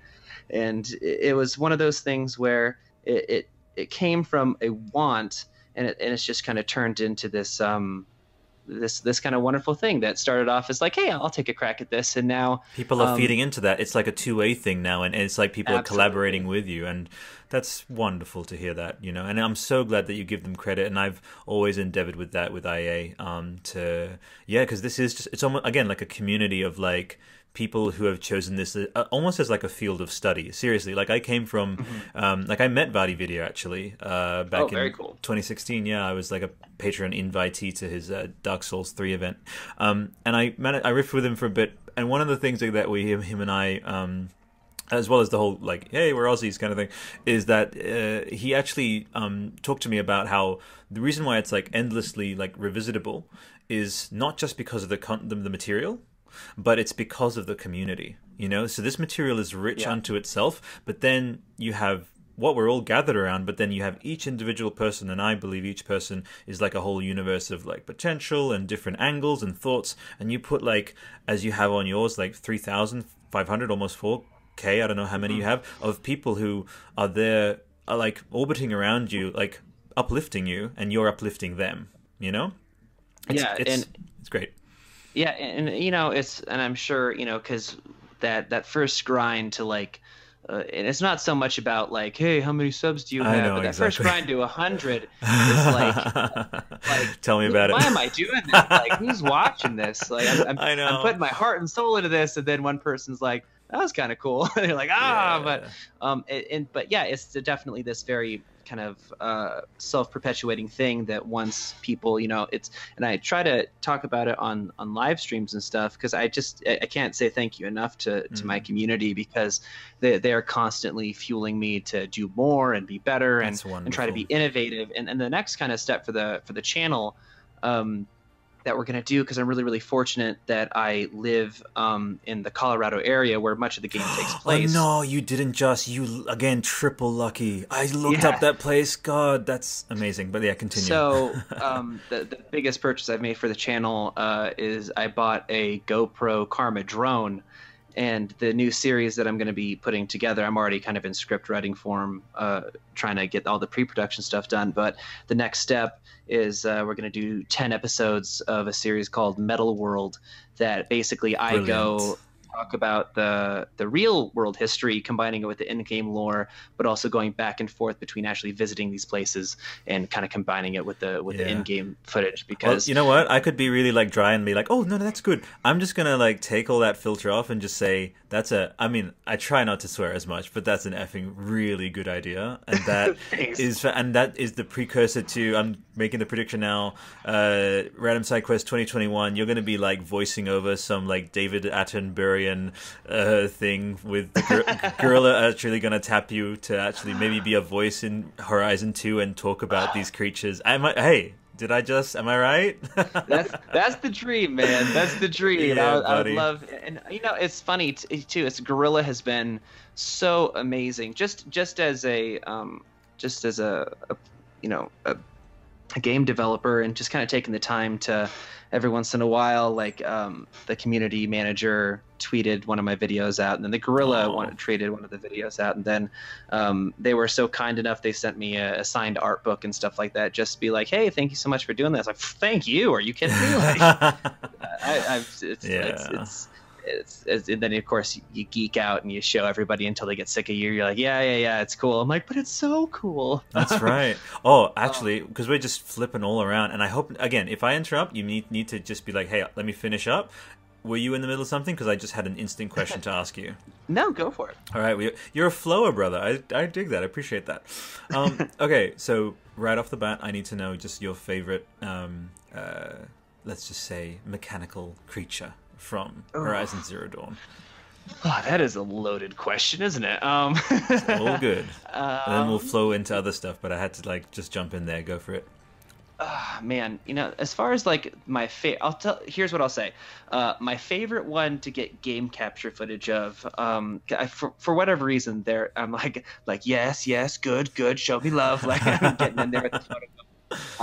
and it was one of those things where it it, it came from a want, and it, and it's just kind of turned into this um this this kind of wonderful thing that started off as like, hey, I'll take a crack at this, and now people are um, feeding into that. It's like a two way thing now, and it's like people absolutely. are collaborating with you, and that's wonderful to hear that, you know. And I'm so glad that you give them credit, and I've always endeavored with that with IA um, to yeah, because this is just it's almost again like a community of like people who have chosen this uh, almost as like a field of study. Seriously, like I came from, mm-hmm. um, like I met VaatiVidya actually uh, back oh, in cool. 2016. Yeah, I was like a Patreon invitee to his uh, Dark Souls 3 event, um, and I met, I riffed with him for a bit. And one of the things that we him, him and I um, as well as the whole like hey we're aussies kind of thing is that uh, he actually um, talked to me about how the reason why it's like endlessly like revisitable is not just because of the con- the, the material but it's because of the community you know so this material is rich Yeah. unto itself but then you have what we're all gathered around but then you have each individual person and i believe each person is like a whole universe of like potential and different angles and thoughts and you put like as you have on yours like 3500 almost 4k i don't know how many you Mm-hmm. have of people who are there are like orbiting around you like uplifting you and you're uplifting them you know it's, Yeah, it's, and- it's great Yeah, and, and, you know it's, and I'm sure you know because that that first grind to like, uh, and it's not so much about like, hey, how many subs do you I have? know, but that first grind to a hundred is like, like, tell me about why it Why am I doing this? Like, who's watching this? Like, I'm, I'm, I know. I'm putting my heart and soul into this, and then one person's like, that was kind of cool. and you're like, ah, Yeah. but um, and, and but yeah, it's definitely this very kind of uh, self-perpetuating thing that once people, you know, it's and I try to talk about it on on live streams and stuff because I just I can't say thank you enough to to my Mhm. community because they they are constantly fueling me to do more and be better and and try to be innovative. And and the next kind of step for the for the channel. Um, that we're going to do because I'm really, really fortunate that I live um, in the Colorado area where much of the game takes place. Oh no, you didn't just you again triple lucky. I looked Yeah. up that place. God, that's amazing. But yeah, continue. So um, the the biggest purchase I've made for the channel uh, is I bought a GoPro Karma drone, and the new series that I'm going to be putting together. I'm already kind of in script writing form, uh, trying to get all the pre-production stuff done. But the next step is uh, we're going to do ten episodes of a series called Metal World. That basically I go Brilliant. Talk about the the real world history, combining it with the in-game lore, but also going back and forth between actually visiting these places and kind of combining it with the with the in-game footage. well, Because you know what? I could be really like dry and be like, "Oh no, no, that's good." I'm just gonna like take all that filter off and just say that's a. I mean, I try not to swear as much, but that's an effing really good idea, and that is and that is the precursor to. I'm making the prediction now. Uh, Random Side Quest 2021. You're gonna be like voicing over some like David Attenborough uh, thing with the gor- Guerrilla actually gonna tap you to actually maybe be a voice in Horizon 2 and talk about these creatures. I might. Hey. Did I just? Am I right? that's that's the dream, man. That's the dream. Yeah, I, would- I would love, and you know, it's funny t- too. It's Guerrilla has been so amazing. Just just as a um, just as a, a you know a, a game developer, and just kind of taking the time to every once in a while, like um, the community manager tweeted one of my videos out, and then the Guerrilla one, tweeted one of the videos out, and then um, they were so kind enough they sent me a, a signed art book and stuff like that. Just to be like, hey, thank you so much for doing this. Like, thank you. Are you kidding me? Like, I, it's, Yeah. it's, it's, it's, it's, and then of course you geek out and you show everybody until they get sick of you. You're like, yeah, yeah, yeah, it's cool. I'm like, but it's so cool. That's right. Oh, actually, because we're just flipping all around, and I hope again, if I interrupt, you need need to just be like, "Hey, let me finish up." Were you in the middle of something? Because I just had an instant question to ask you. no, go for it. All right, we, you're a flower, brother. I, I dig that. I appreciate that. Um, okay, so right off the bat, I need to know just your favorite, um, uh, let's just say, mechanical creature from Horizon Zero Dawn. Oh, that is a loaded question, isn't it? Um, All good. And then we'll um, flow into other stuff, but I had to like just jump in there. Go for it. Ah, man, you know, as far as like my favorite, I'll tell. Here's what I'll say. Uh, my favorite one to get game capture footage of, um, I, for for whatever reason, there I'm like like yes, yes, good, good, show me love. Like I'm getting in there with the photo.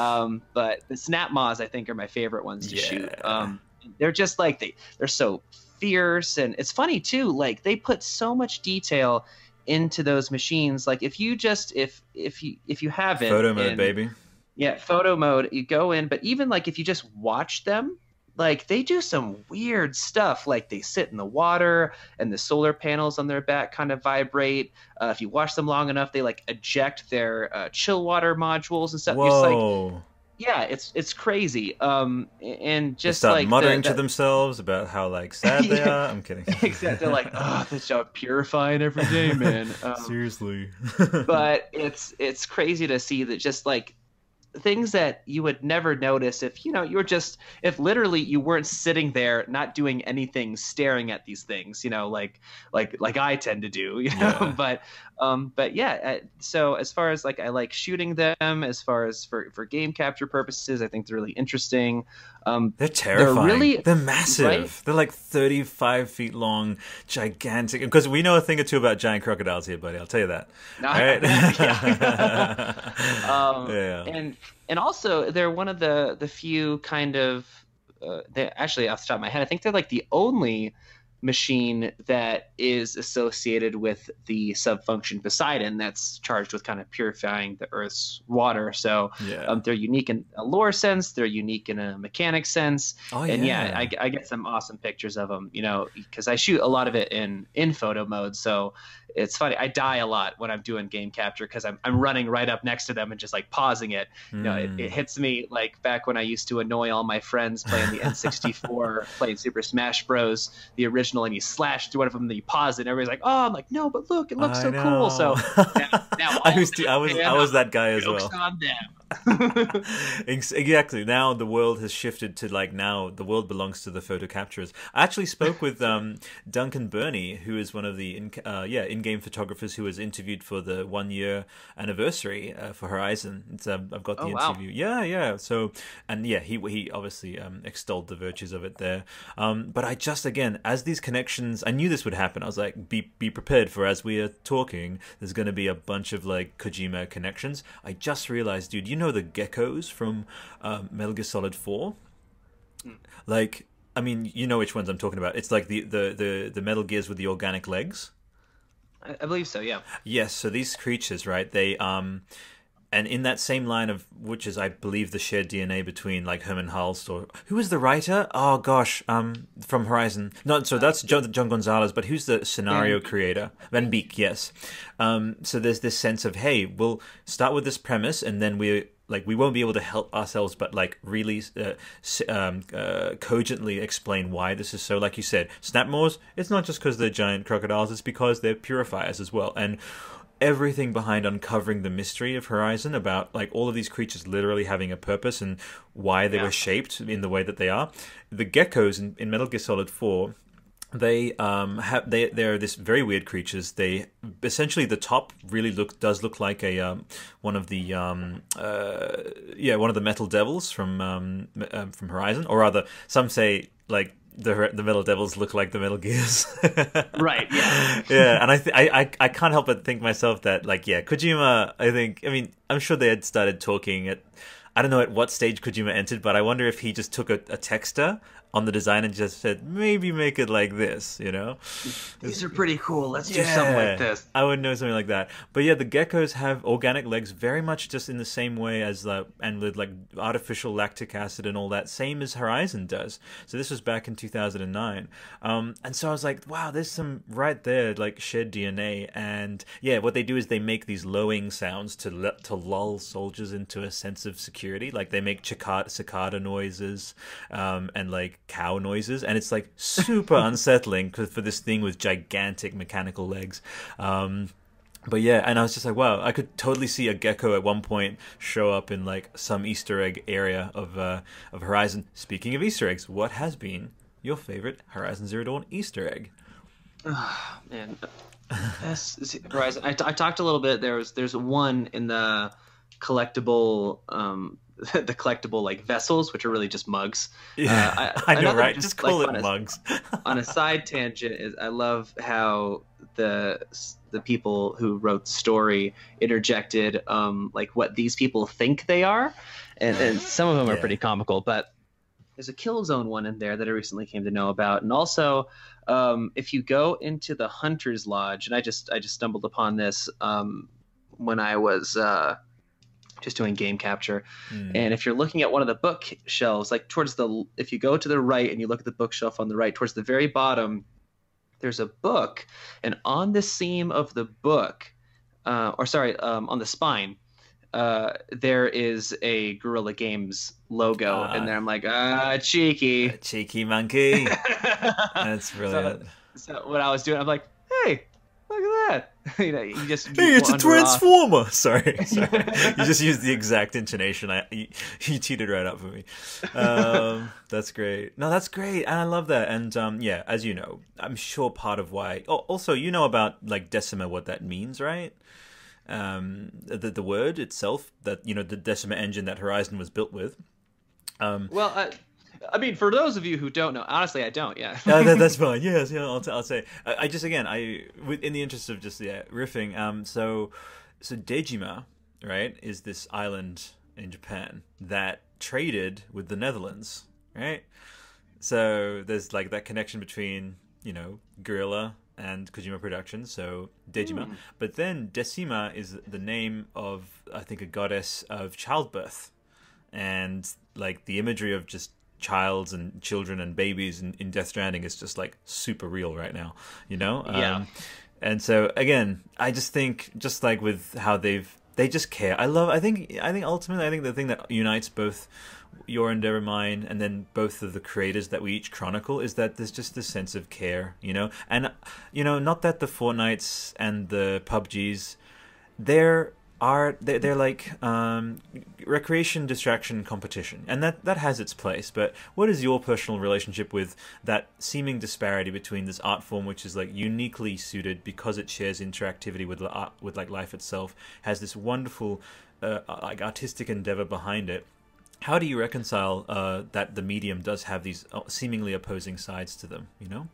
Um, but the snapmaws, I think, are my favorite ones to shoot. Yeah. Um, they're just like they they're so fierce, and it's funny too. Like they put so much detail into those machines. Like if you just if if you if you haven't Photo mode, baby. yeah, photo mode. You go in, but even like if you just watch them, like they do some weird stuff. Like they sit in the water, and the solar panels on their back kind of vibrate. Uh, if you watch them long enough, they like eject their uh, chill water modules and stuff. It's like, Whoa. Yeah, it's it's crazy. Um, and Just like the- muttering to themselves about how like sad they are. I'm kidding. Exactly. They're like, oh, this job purifying every day, man. Um, Seriously. but it's it's crazy to see that just like things that you would never notice if you know you were just if literally you weren't sitting there not doing anything staring at these things you know like like like i tend to do you know yeah. but um but yeah uh, so as far as like i like shooting them as far as for for game capture purposes i think they're really interesting um they're terrifying they're really they're massive right? they're like 35 feet long gigantic because we know a thing or two about giant crocodiles here buddy i'll tell you that no, right um, yeah. and and also they're one of the the few kind of uh, they actually off the top of my head, I think they're like the only machine that is associated with the subfunction Poseidon that's charged with kind of purifying the Earth's water. So yeah. um, they're unique in a lore sense, they're unique in a mechanic sense. Oh, and yeah, yeah I, I, get some awesome pictures of them, you know, because I shoot a lot of it in in photo mode. So it's funny. I die a lot when I'm doing game capture because I'm, I'm running right up next to them and just like pausing it. Mm. You know, it, it, hmm. hits me like back when I used to annoy all my friends playing the N64, playing Super Smash Bros. the original, and you slash through one of them, and you pause it, and everybody's like, "Oh, I'm like, no, but look, it looks I so know. cool." So now, now I was I was I was that guy as well. On them. exactly. Now the world has shifted to like now the world belongs to the photo capturers. I actually spoke with um, Duncan Burney, who is one of the in, uh, yeah in-game photographers who was interviewed for the one year anniversary uh, for Horizon. Um, I've got the oh, interview. Wow. Yeah, yeah. So and yeah, he he obviously um, extolled the virtues of it there. Um, but I just again as these connections, I knew this would happen. I was like, be be prepared for as we are talking. There's going to be a bunch of like Kojima connections. I just realized, dude, you know know the geckos from um, Metal Gear Solid Four? Mm. Like, I mean, you know which ones I'm talking about. It's like the the the, the Metal Gears with the organic legs. I, I believe so. Yeah. Yes. So these creatures, right? They um and in that same line of which is I believe the shared DNA between like Hermen Hulst or who was the writer? Oh gosh, um, from Horizon. No, so that's John, John Gonzalez, but who's the scenario Van creator? Van Beek, yes. Um, so there's this sense of hey, we'll start with this premise, and then we like we won't be able to help ourselves, but like really uh, um, uh, cogently explain why this is so. Like you said, snapmaws. It's not just because they're giant crocodiles; it's because they're purifiers as well, and everything behind uncovering the mystery of Horizon about like all of these creatures literally having a purpose and why they yeah. were shaped in the way that they are. The geckos in, in Metal Gear Solid 4 they um have they they're this very weird creatures they essentially the top really look does look like a um one of the um uh yeah one of the metal devils from um, um from horizon or rather some say like the the Metal Devils look like the Metal Gears. right. Yeah. yeah, and I, th- I I I can't help but think myself that like yeah, Kojima. I think I mean I'm sure they had started talking at. I don't know at what stage Kojima entered, but I wonder if he just took a, a texter on the design and just said maybe make it like this you know? These are pretty cool. Let's yeah, do something like this. I would know something like that. But yeah the geckos have organic legs very much just in the same way as the and with like artificial lactic acid and all that same as horizon does. So this was back in 2009 um, and so i was like wow there's some right there like shared dna and yeah what they do is they make these lowing sounds to to lull soldiers into a sense of security. Like they make cicada, cicada noises um, and like cow noises, and it's like super unsettling for this thing with gigantic mechanical legs. Um, but yeah, and I was just like, wow, I could totally see a gecko at one point show up in like some Easter egg area of uh, of Horizon. Speaking of Easter eggs, what has been your favorite Horizon Zero Dawn Easter egg? Oh, man, yes, Horizon. I, t- I talked a little bit. There was there's one in the collectible um, the collectible like vessels, which are really just mugs. Yeah, uh, I, I know, right? Just, just call like, it on mugs. A, on a side tangent, is I love how the the people who wrote the story interjected um, like what these people think they are, and, and some of them yeah. are pretty comical. But there's a Killzone one in there that I recently came to know about, and also um, if you go into the Hunter's Lodge, and I just I just stumbled upon this um, when I was. Uh, just doing game capture. Mm. And if you're looking at one of the bookshelves, like towards the, if you go to the right and you look at the bookshelf on the right, towards the very bottom, there's a book, and on the seam of the book, uh, or sorry, um, on the spine, uh, there is a Guerrilla Games logo, uh, and there I'm like, ah, cheeky, cheeky monkey. That's brilliant. So, so what I was doing, I'm like, hey, look at that. you know, you just hey, it's a transformer. Off. Sorry, sorry. you just used the exact intonation. I you, you cheated right up for me. Um, that's great. No, that's great, and I love that. And um, yeah, as you know, I'm sure part of why. Oh, also, you know about like Decima, what that means, right? Um, the the word itself, that you know, the Decima engine that Horizon was built with. Um, well, uh, I mean, for those of you who don't know, honestly, I don't. Yeah, that, that's fine. Yes, yeah, I'll, t- I'll say. I, I, just again, I in the interest of just yeah riffing. Um, so so Dejima, right, is this island in Japan that traded with the Netherlands, right? So there's like that connection between you know Guerrilla and Kojima Productions, so Dejima. Mm. But then Decima is the name of I think a goddess of childbirth, and like the imagery of just childs and children and babies in, in Death Stranding is just like super real right now, you know? Yeah. Um, and so again, I just think just like with how they've they just care. I love. I think. I think ultimately, I think the thing that unites both your endeavor, mine, and then both of the creators that we each chronicle is that there's just this sense of care, you know. And you know, not that the Fortnites and the PUBGs, they're are they're, they're like um, recreation distraction competition. And that that has its place but what is your personal relationship with that seeming disparity between this art form which is like uniquely suited because it shares interactivity with art with like life itself has this wonderful uh, like artistic endeavor behind it? How do you reconcile uh, that the medium does have these uh, seemingly opposing sides to them you know?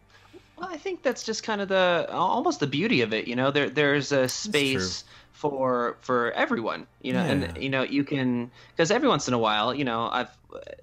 Well, I think that's just kind of the almost the beauty of it. You know, there there's a space for for everyone you know yeah. and you know you can because every once in a while you know i've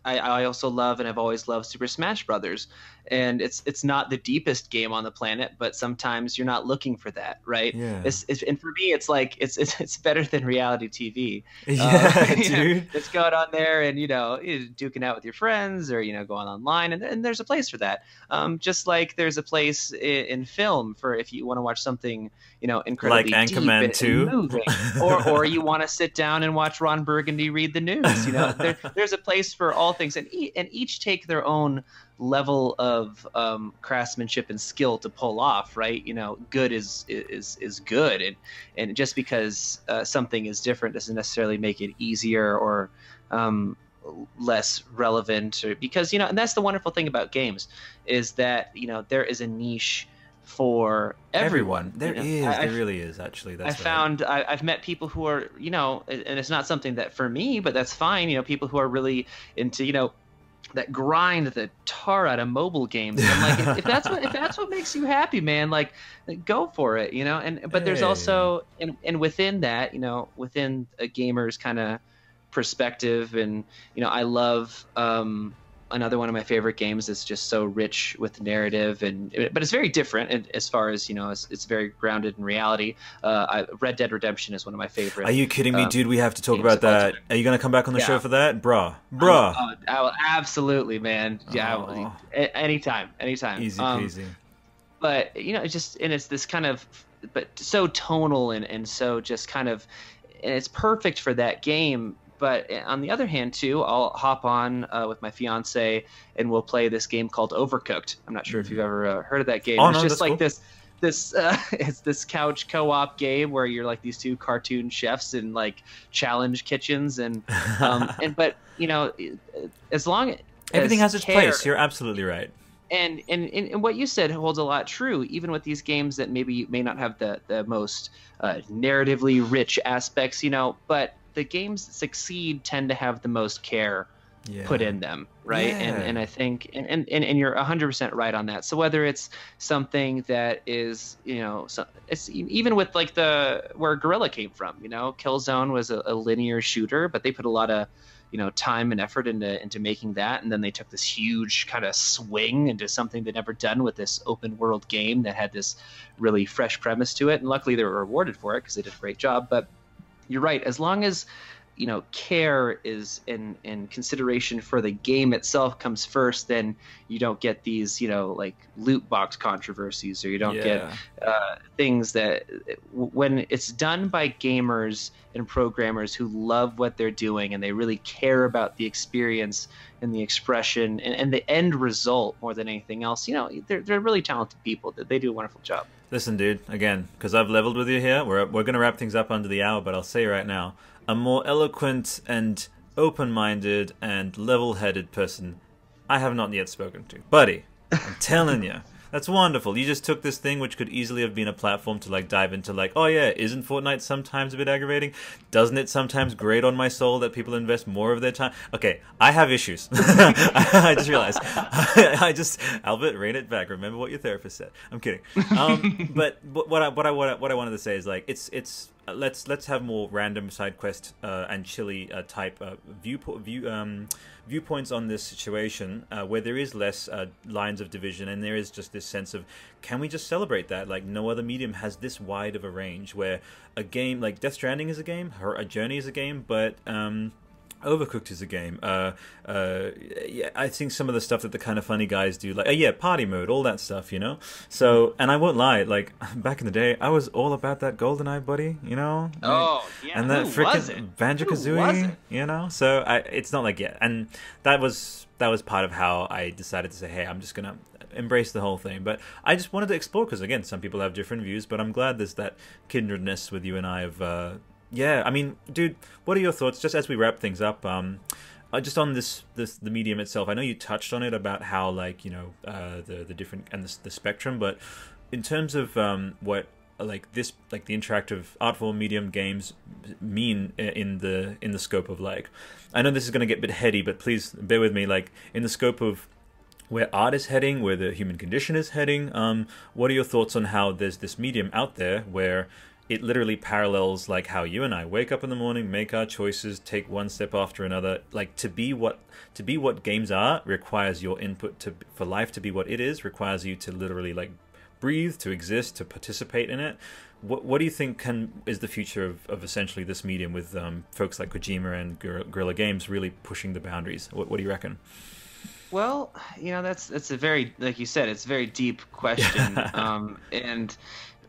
I, I also love and i've always loved super smash brothers and it's it's not the deepest game on the planet but sometimes you're not looking for that right? Yeah. It's, it's, and for me it's like it's it's, it's better than reality tv yeah uh, dude. know, it's going on there and you know duking out with your friends or you know going online and, and there's a place for that. Um, just like there's a place in, in film for if you want to watch something you know incredibly like deep Anchorman and, 2 moving or or you want to sit down and watch Ron Burgundy read the news you know? There, there's a place for all things and, e- and each take their own level of um, craftsmanship and skill to pull off right you know good is is is good and and just because uh, something is different doesn't necessarily make it easier or um, less relevant or because you know and that's the wonderful thing about games is that you know there is a niche for everyone. everyone. There you know, is, I, there really is actually. That's I found I, have met people who are, you know, and it's not something that for me, but that's fine. You know, people who are really into, you know, that grind the tar out of mobile games. And I'm like, if, if, that's what if that's what makes you happy, man, like go for it, you know. And but hey. there's also and and within that, you know, within a gamer's kind of perspective, and you know, I love um, another one of my favorite games is just so rich with narrative and but it's very different as far as you know it's, it's very grounded in reality. Uh, I, red dead redemption is one of my favorite are you kidding me um, dude? We have to talk about that. are you gonna come back on the yeah. show for that? Bruh. Bruh. Uh, I will, absolutely man. Yeah will, anytime anytime. Easy um, peasy. um, but you know it's just and it's this kind of but so tonal and, and so just kind of and it's perfect for that game but eh, on the other hand, too, I'll hop on uh, with my fiance and we'll play this game called Overcooked. I'm not sure if you've mm-hmm. ever uh, heard of that game. Oh, it's no, just like cool. this this uh, it's this couch co-op game where you're like these two cartoon chefs in like challenge kitchens and um, and but you know as long everything has its care, place you're absolutely right and, and and what you said holds a lot true even with these games that maybe may not have the the most uh, narratively rich aspects you know but the games that succeed tend to have the most care yeah. put in them right? Yeah. and and i think and, and and you're 100% right on that. So whether it's something that is you know so it's even with like the where Guerrilla came from you know killzone was a, a linear shooter but they put a lot of you know time and effort into into making that. And then they took this huge kind of swing into something they'd never done with this open world game that had this really fresh premise to it. And luckily they were rewarded for it because they did a great job. But you're right. As long as you know care is in in consideration for the game itself comes first then you don't get these you know like loot box controversies or you don't yeah. get uh, things that when it's done by gamers and programmers who love what they're doing and they really care about the experience and the expression and, and the end result more than anything else you know they're, they're really talented people they do a wonderful job Listen, dude, again, because I've leveled with you here, we're, we're going to wrap things up under the hour, but I'll say right now, a more eloquent and open minded and level headed person I have not yet spoken to. Buddy, I'm telling you. That's wonderful. You just took this thing which could easily have been a platform to like dive into like, oh yeah, isn't Fortnite sometimes a bit aggravating? Doesn't it sometimes grate on my soul that people invest more of their time? Okay, I have issues. I just realized. I just Albert, rein it back. Remember what your therapist said. I'm kidding. Um, but, but what I what I what I, what I wanted to say is like it's it's let's let's have more random side quest uh, and Chilly uh, type uh, view view um, viewpoints on this situation uh, where there is less uh, lines of division and there is just this sense of can we just celebrate that? Like no other medium has this wide of a range where a game like Death Stranding is a game, her a Journey is a game, but um, Overcooked is a game. Uh, uh, yeah, I think some of the stuff that the kind of funny guys do, like uh, yeah, party mode, all that stuff, you know. So, and I won't lie, like back in the day, I was all about that GoldenEye, buddy, you know. Oh yeah, and that freaking Banjo Kazooie, you know. So I, it's not like yeah, and that was that was part of how I decided to say, hey, I'm just gonna embrace the whole thing. But I just wanted to explore because again, some people have different views, but I'm glad there's that kindredness with you and I of. Yeah, I mean, dude, what are your thoughts? Just as we wrap things up, um, uh, just on this, this the medium itself. I know you touched on it about how like you know uh, the the different and the, the spectrum, but in terms of um, what like this like the interactive art form medium games mean in the in the scope of like I know this is going to get a bit heady, but please bear with me. Like in the scope of where art is heading, where the human condition is heading. Um, what are your thoughts on how there's this medium out there where it literally parallels like how you and I wake up in the morning, make our choices, take one step after another. Like to be what to be what games are requires your input to for life to be what it is requires you to literally like breathe, to exist, to participate in it. What what do you think can is the future of, of essentially this medium with um, folks like Kojima and Guerrilla Games really pushing the boundaries? What, what do you reckon? Well, you know that's that's a very like you said, it's a very deep question, um, and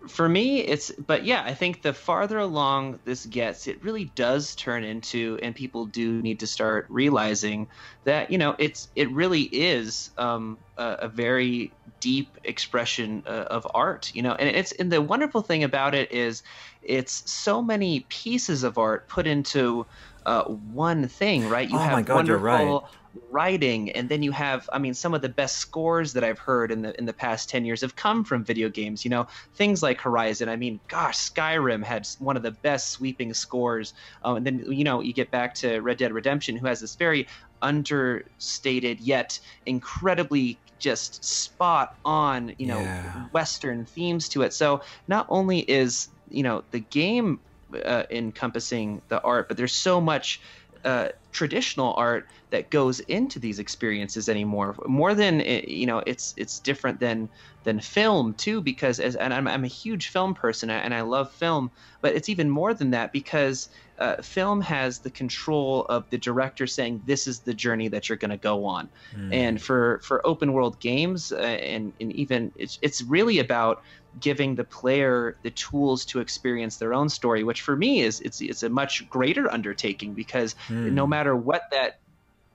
for me it's but yeah i think the farther along this gets it really does turn into and people do need to start realizing that you know it's it really is um, a, a, very deep expression uh, of art you know and it's and the wonderful thing about it is it's so many pieces of art put into uh, one thing right? You oh have my God, wonderful you're right writing and then you have i mean some of the best scores that i've heard in the in the past 10 years have come from video games you know? Things like horizon i mean gosh skyrim had one of the best sweeping scores. Um, and then you know you get back to red dead redemption who has this very understated yet incredibly just spot on you know yeah. western themes to it. So not only is you know the game uh, encompassing the art but there's so much uh, traditional art that goes into these experiences anymore. More than eh, you know, it's it's different than than film too, because as and I'm I'm a huge film person and I love film, but it's even more than that because uh, film has the control of the director saying this is the journey that you're going to go on, mm. and for for open world games uh, and and even it's it's really about giving the player the tools to experience their own story, which for me is it's it's a much greater undertaking because mm. no matter what that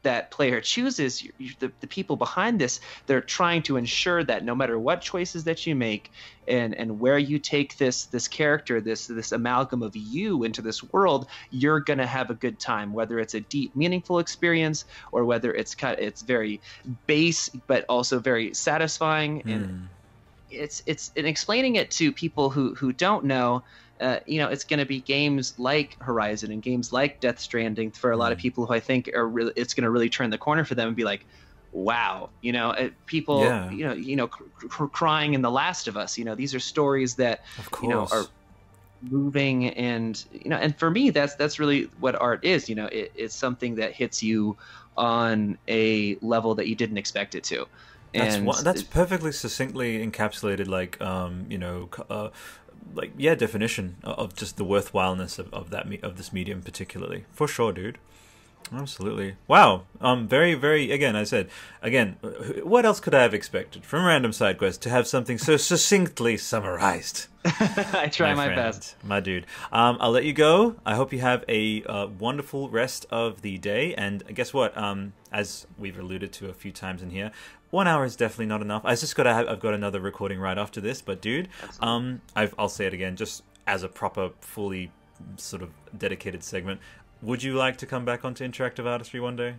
that player chooses, you, you, the, the people behind this, they're trying to ensure that no matter what choices that you make and, and where you take this this character, this this amalgam of you into this world, you're gonna have a good time, whether it's a deep, meaningful experience or whether it's of, it's very base but also very satisfying. Mm. And hmm it's it's in explaining it to people who who don't know. Uh, you know, it's going to be games like Horizon and games like Death Stranding for a lot of mm. people who I think are really. It's going to really turn the corner for them and be like, wow you know uh, people yeah. you know you know cr- cr- crying in the last of us you know these are stories that you know are moving and you know and for me that's that's really what art is you know it, it's something that hits you on a level that you didn't expect it to that's one, that's perfectly succinctly encapsulated, like um, you know, uh, like yeah, definition of just the worthwhileness of, of that me- of this medium, particularly for sure, dude. Absolutely. Wow. Um. Very, very. Again, I said. Again, what else could I have expected from Random Side Quest to have something so succinctly summarized? I try my, my best, my dude. Um. I'll let you go. I hope you have a uh, wonderful rest of the day. And guess what? Um. As we've alluded to a few times in here, one hour is definitely not enough. I just got to have. I've got another recording right after this. But dude, um, I've, I'll say it again, just as a proper, fully sort of dedicated segment. Would you like to come back onto interactive artistry one day?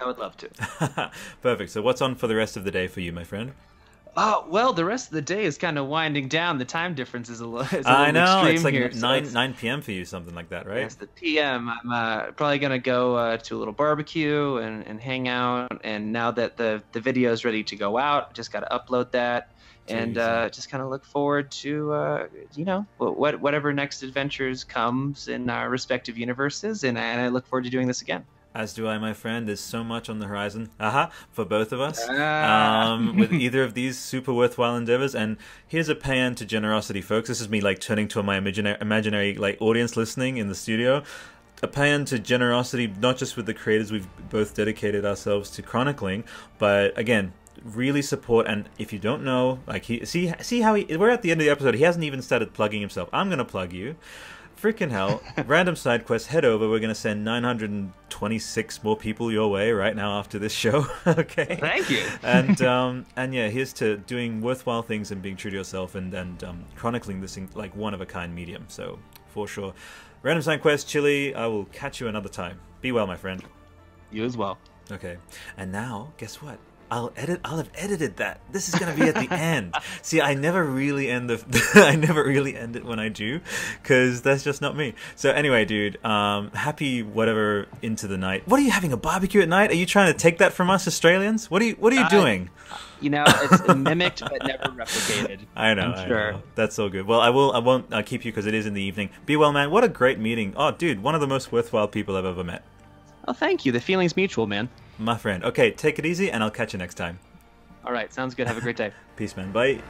I would love to. Perfect. So, what's on for the rest of the day for you, my friend? Oh well, the rest of the day is kind of winding down. The time difference is a little. Is a I little know extreme it's like here, nine it's- nine p.m. for you, something like that, right? It's the PM. I'm uh, probably gonna go uh, to a little barbecue and, and hang out. And now that the the video is ready to go out, just got to upload that and uh, just kind of look forward to uh, you know what whatever next adventures comes in our respective universes. And, and I look forward to doing this again. As do I, my friend. There's so much on the horizon. Aha, for both of us. Ah. Um, with either of these super worthwhile endeavors. And here's a paean to generosity, folks. This is me like turning to my imaginary, imaginary like audience listening in the studio. A paean to generosity, not just with the creators we've both dedicated ourselves to chronicling, but again, really support. And if you don't know, like he see see how he we're at the end of the episode. He hasn't even started plugging himself. I'm gonna plug you. Freaking hell. Random side quest, head over. We're going to send 926 more people your way right now after this show. okay. Thank you. and um, and yeah, here's to doing worthwhile things and being true to yourself and and um, chronicling this in, like one of a kind medium. So for sure, random side quest, Chilly. I will catch you another time. Be well, my friend. You as well. Okay. And now, guess what? I'll edit. I'll have edited that. This is gonna be at the end. See, I never really end the. I never really end it when I do, because that's just not me. So anyway, dude. Um, happy whatever into the night. What are you having a barbecue at night? Are you trying to take that from us Australians? What are you What are you doing? You know, it's mimicked but never replicated. I know. I'm I sure. know. That's all good. Well, I will. I won't uh, keep you because it is in the evening. Be well, man. What a great meeting. Oh, dude, one of the most worthwhile people I've ever met. Oh, thank you. The feeling's mutual, man. My friend. Okay, take it easy, and I'll catch you next time. All right, sounds good. Have a great day. Peace, man. Bye.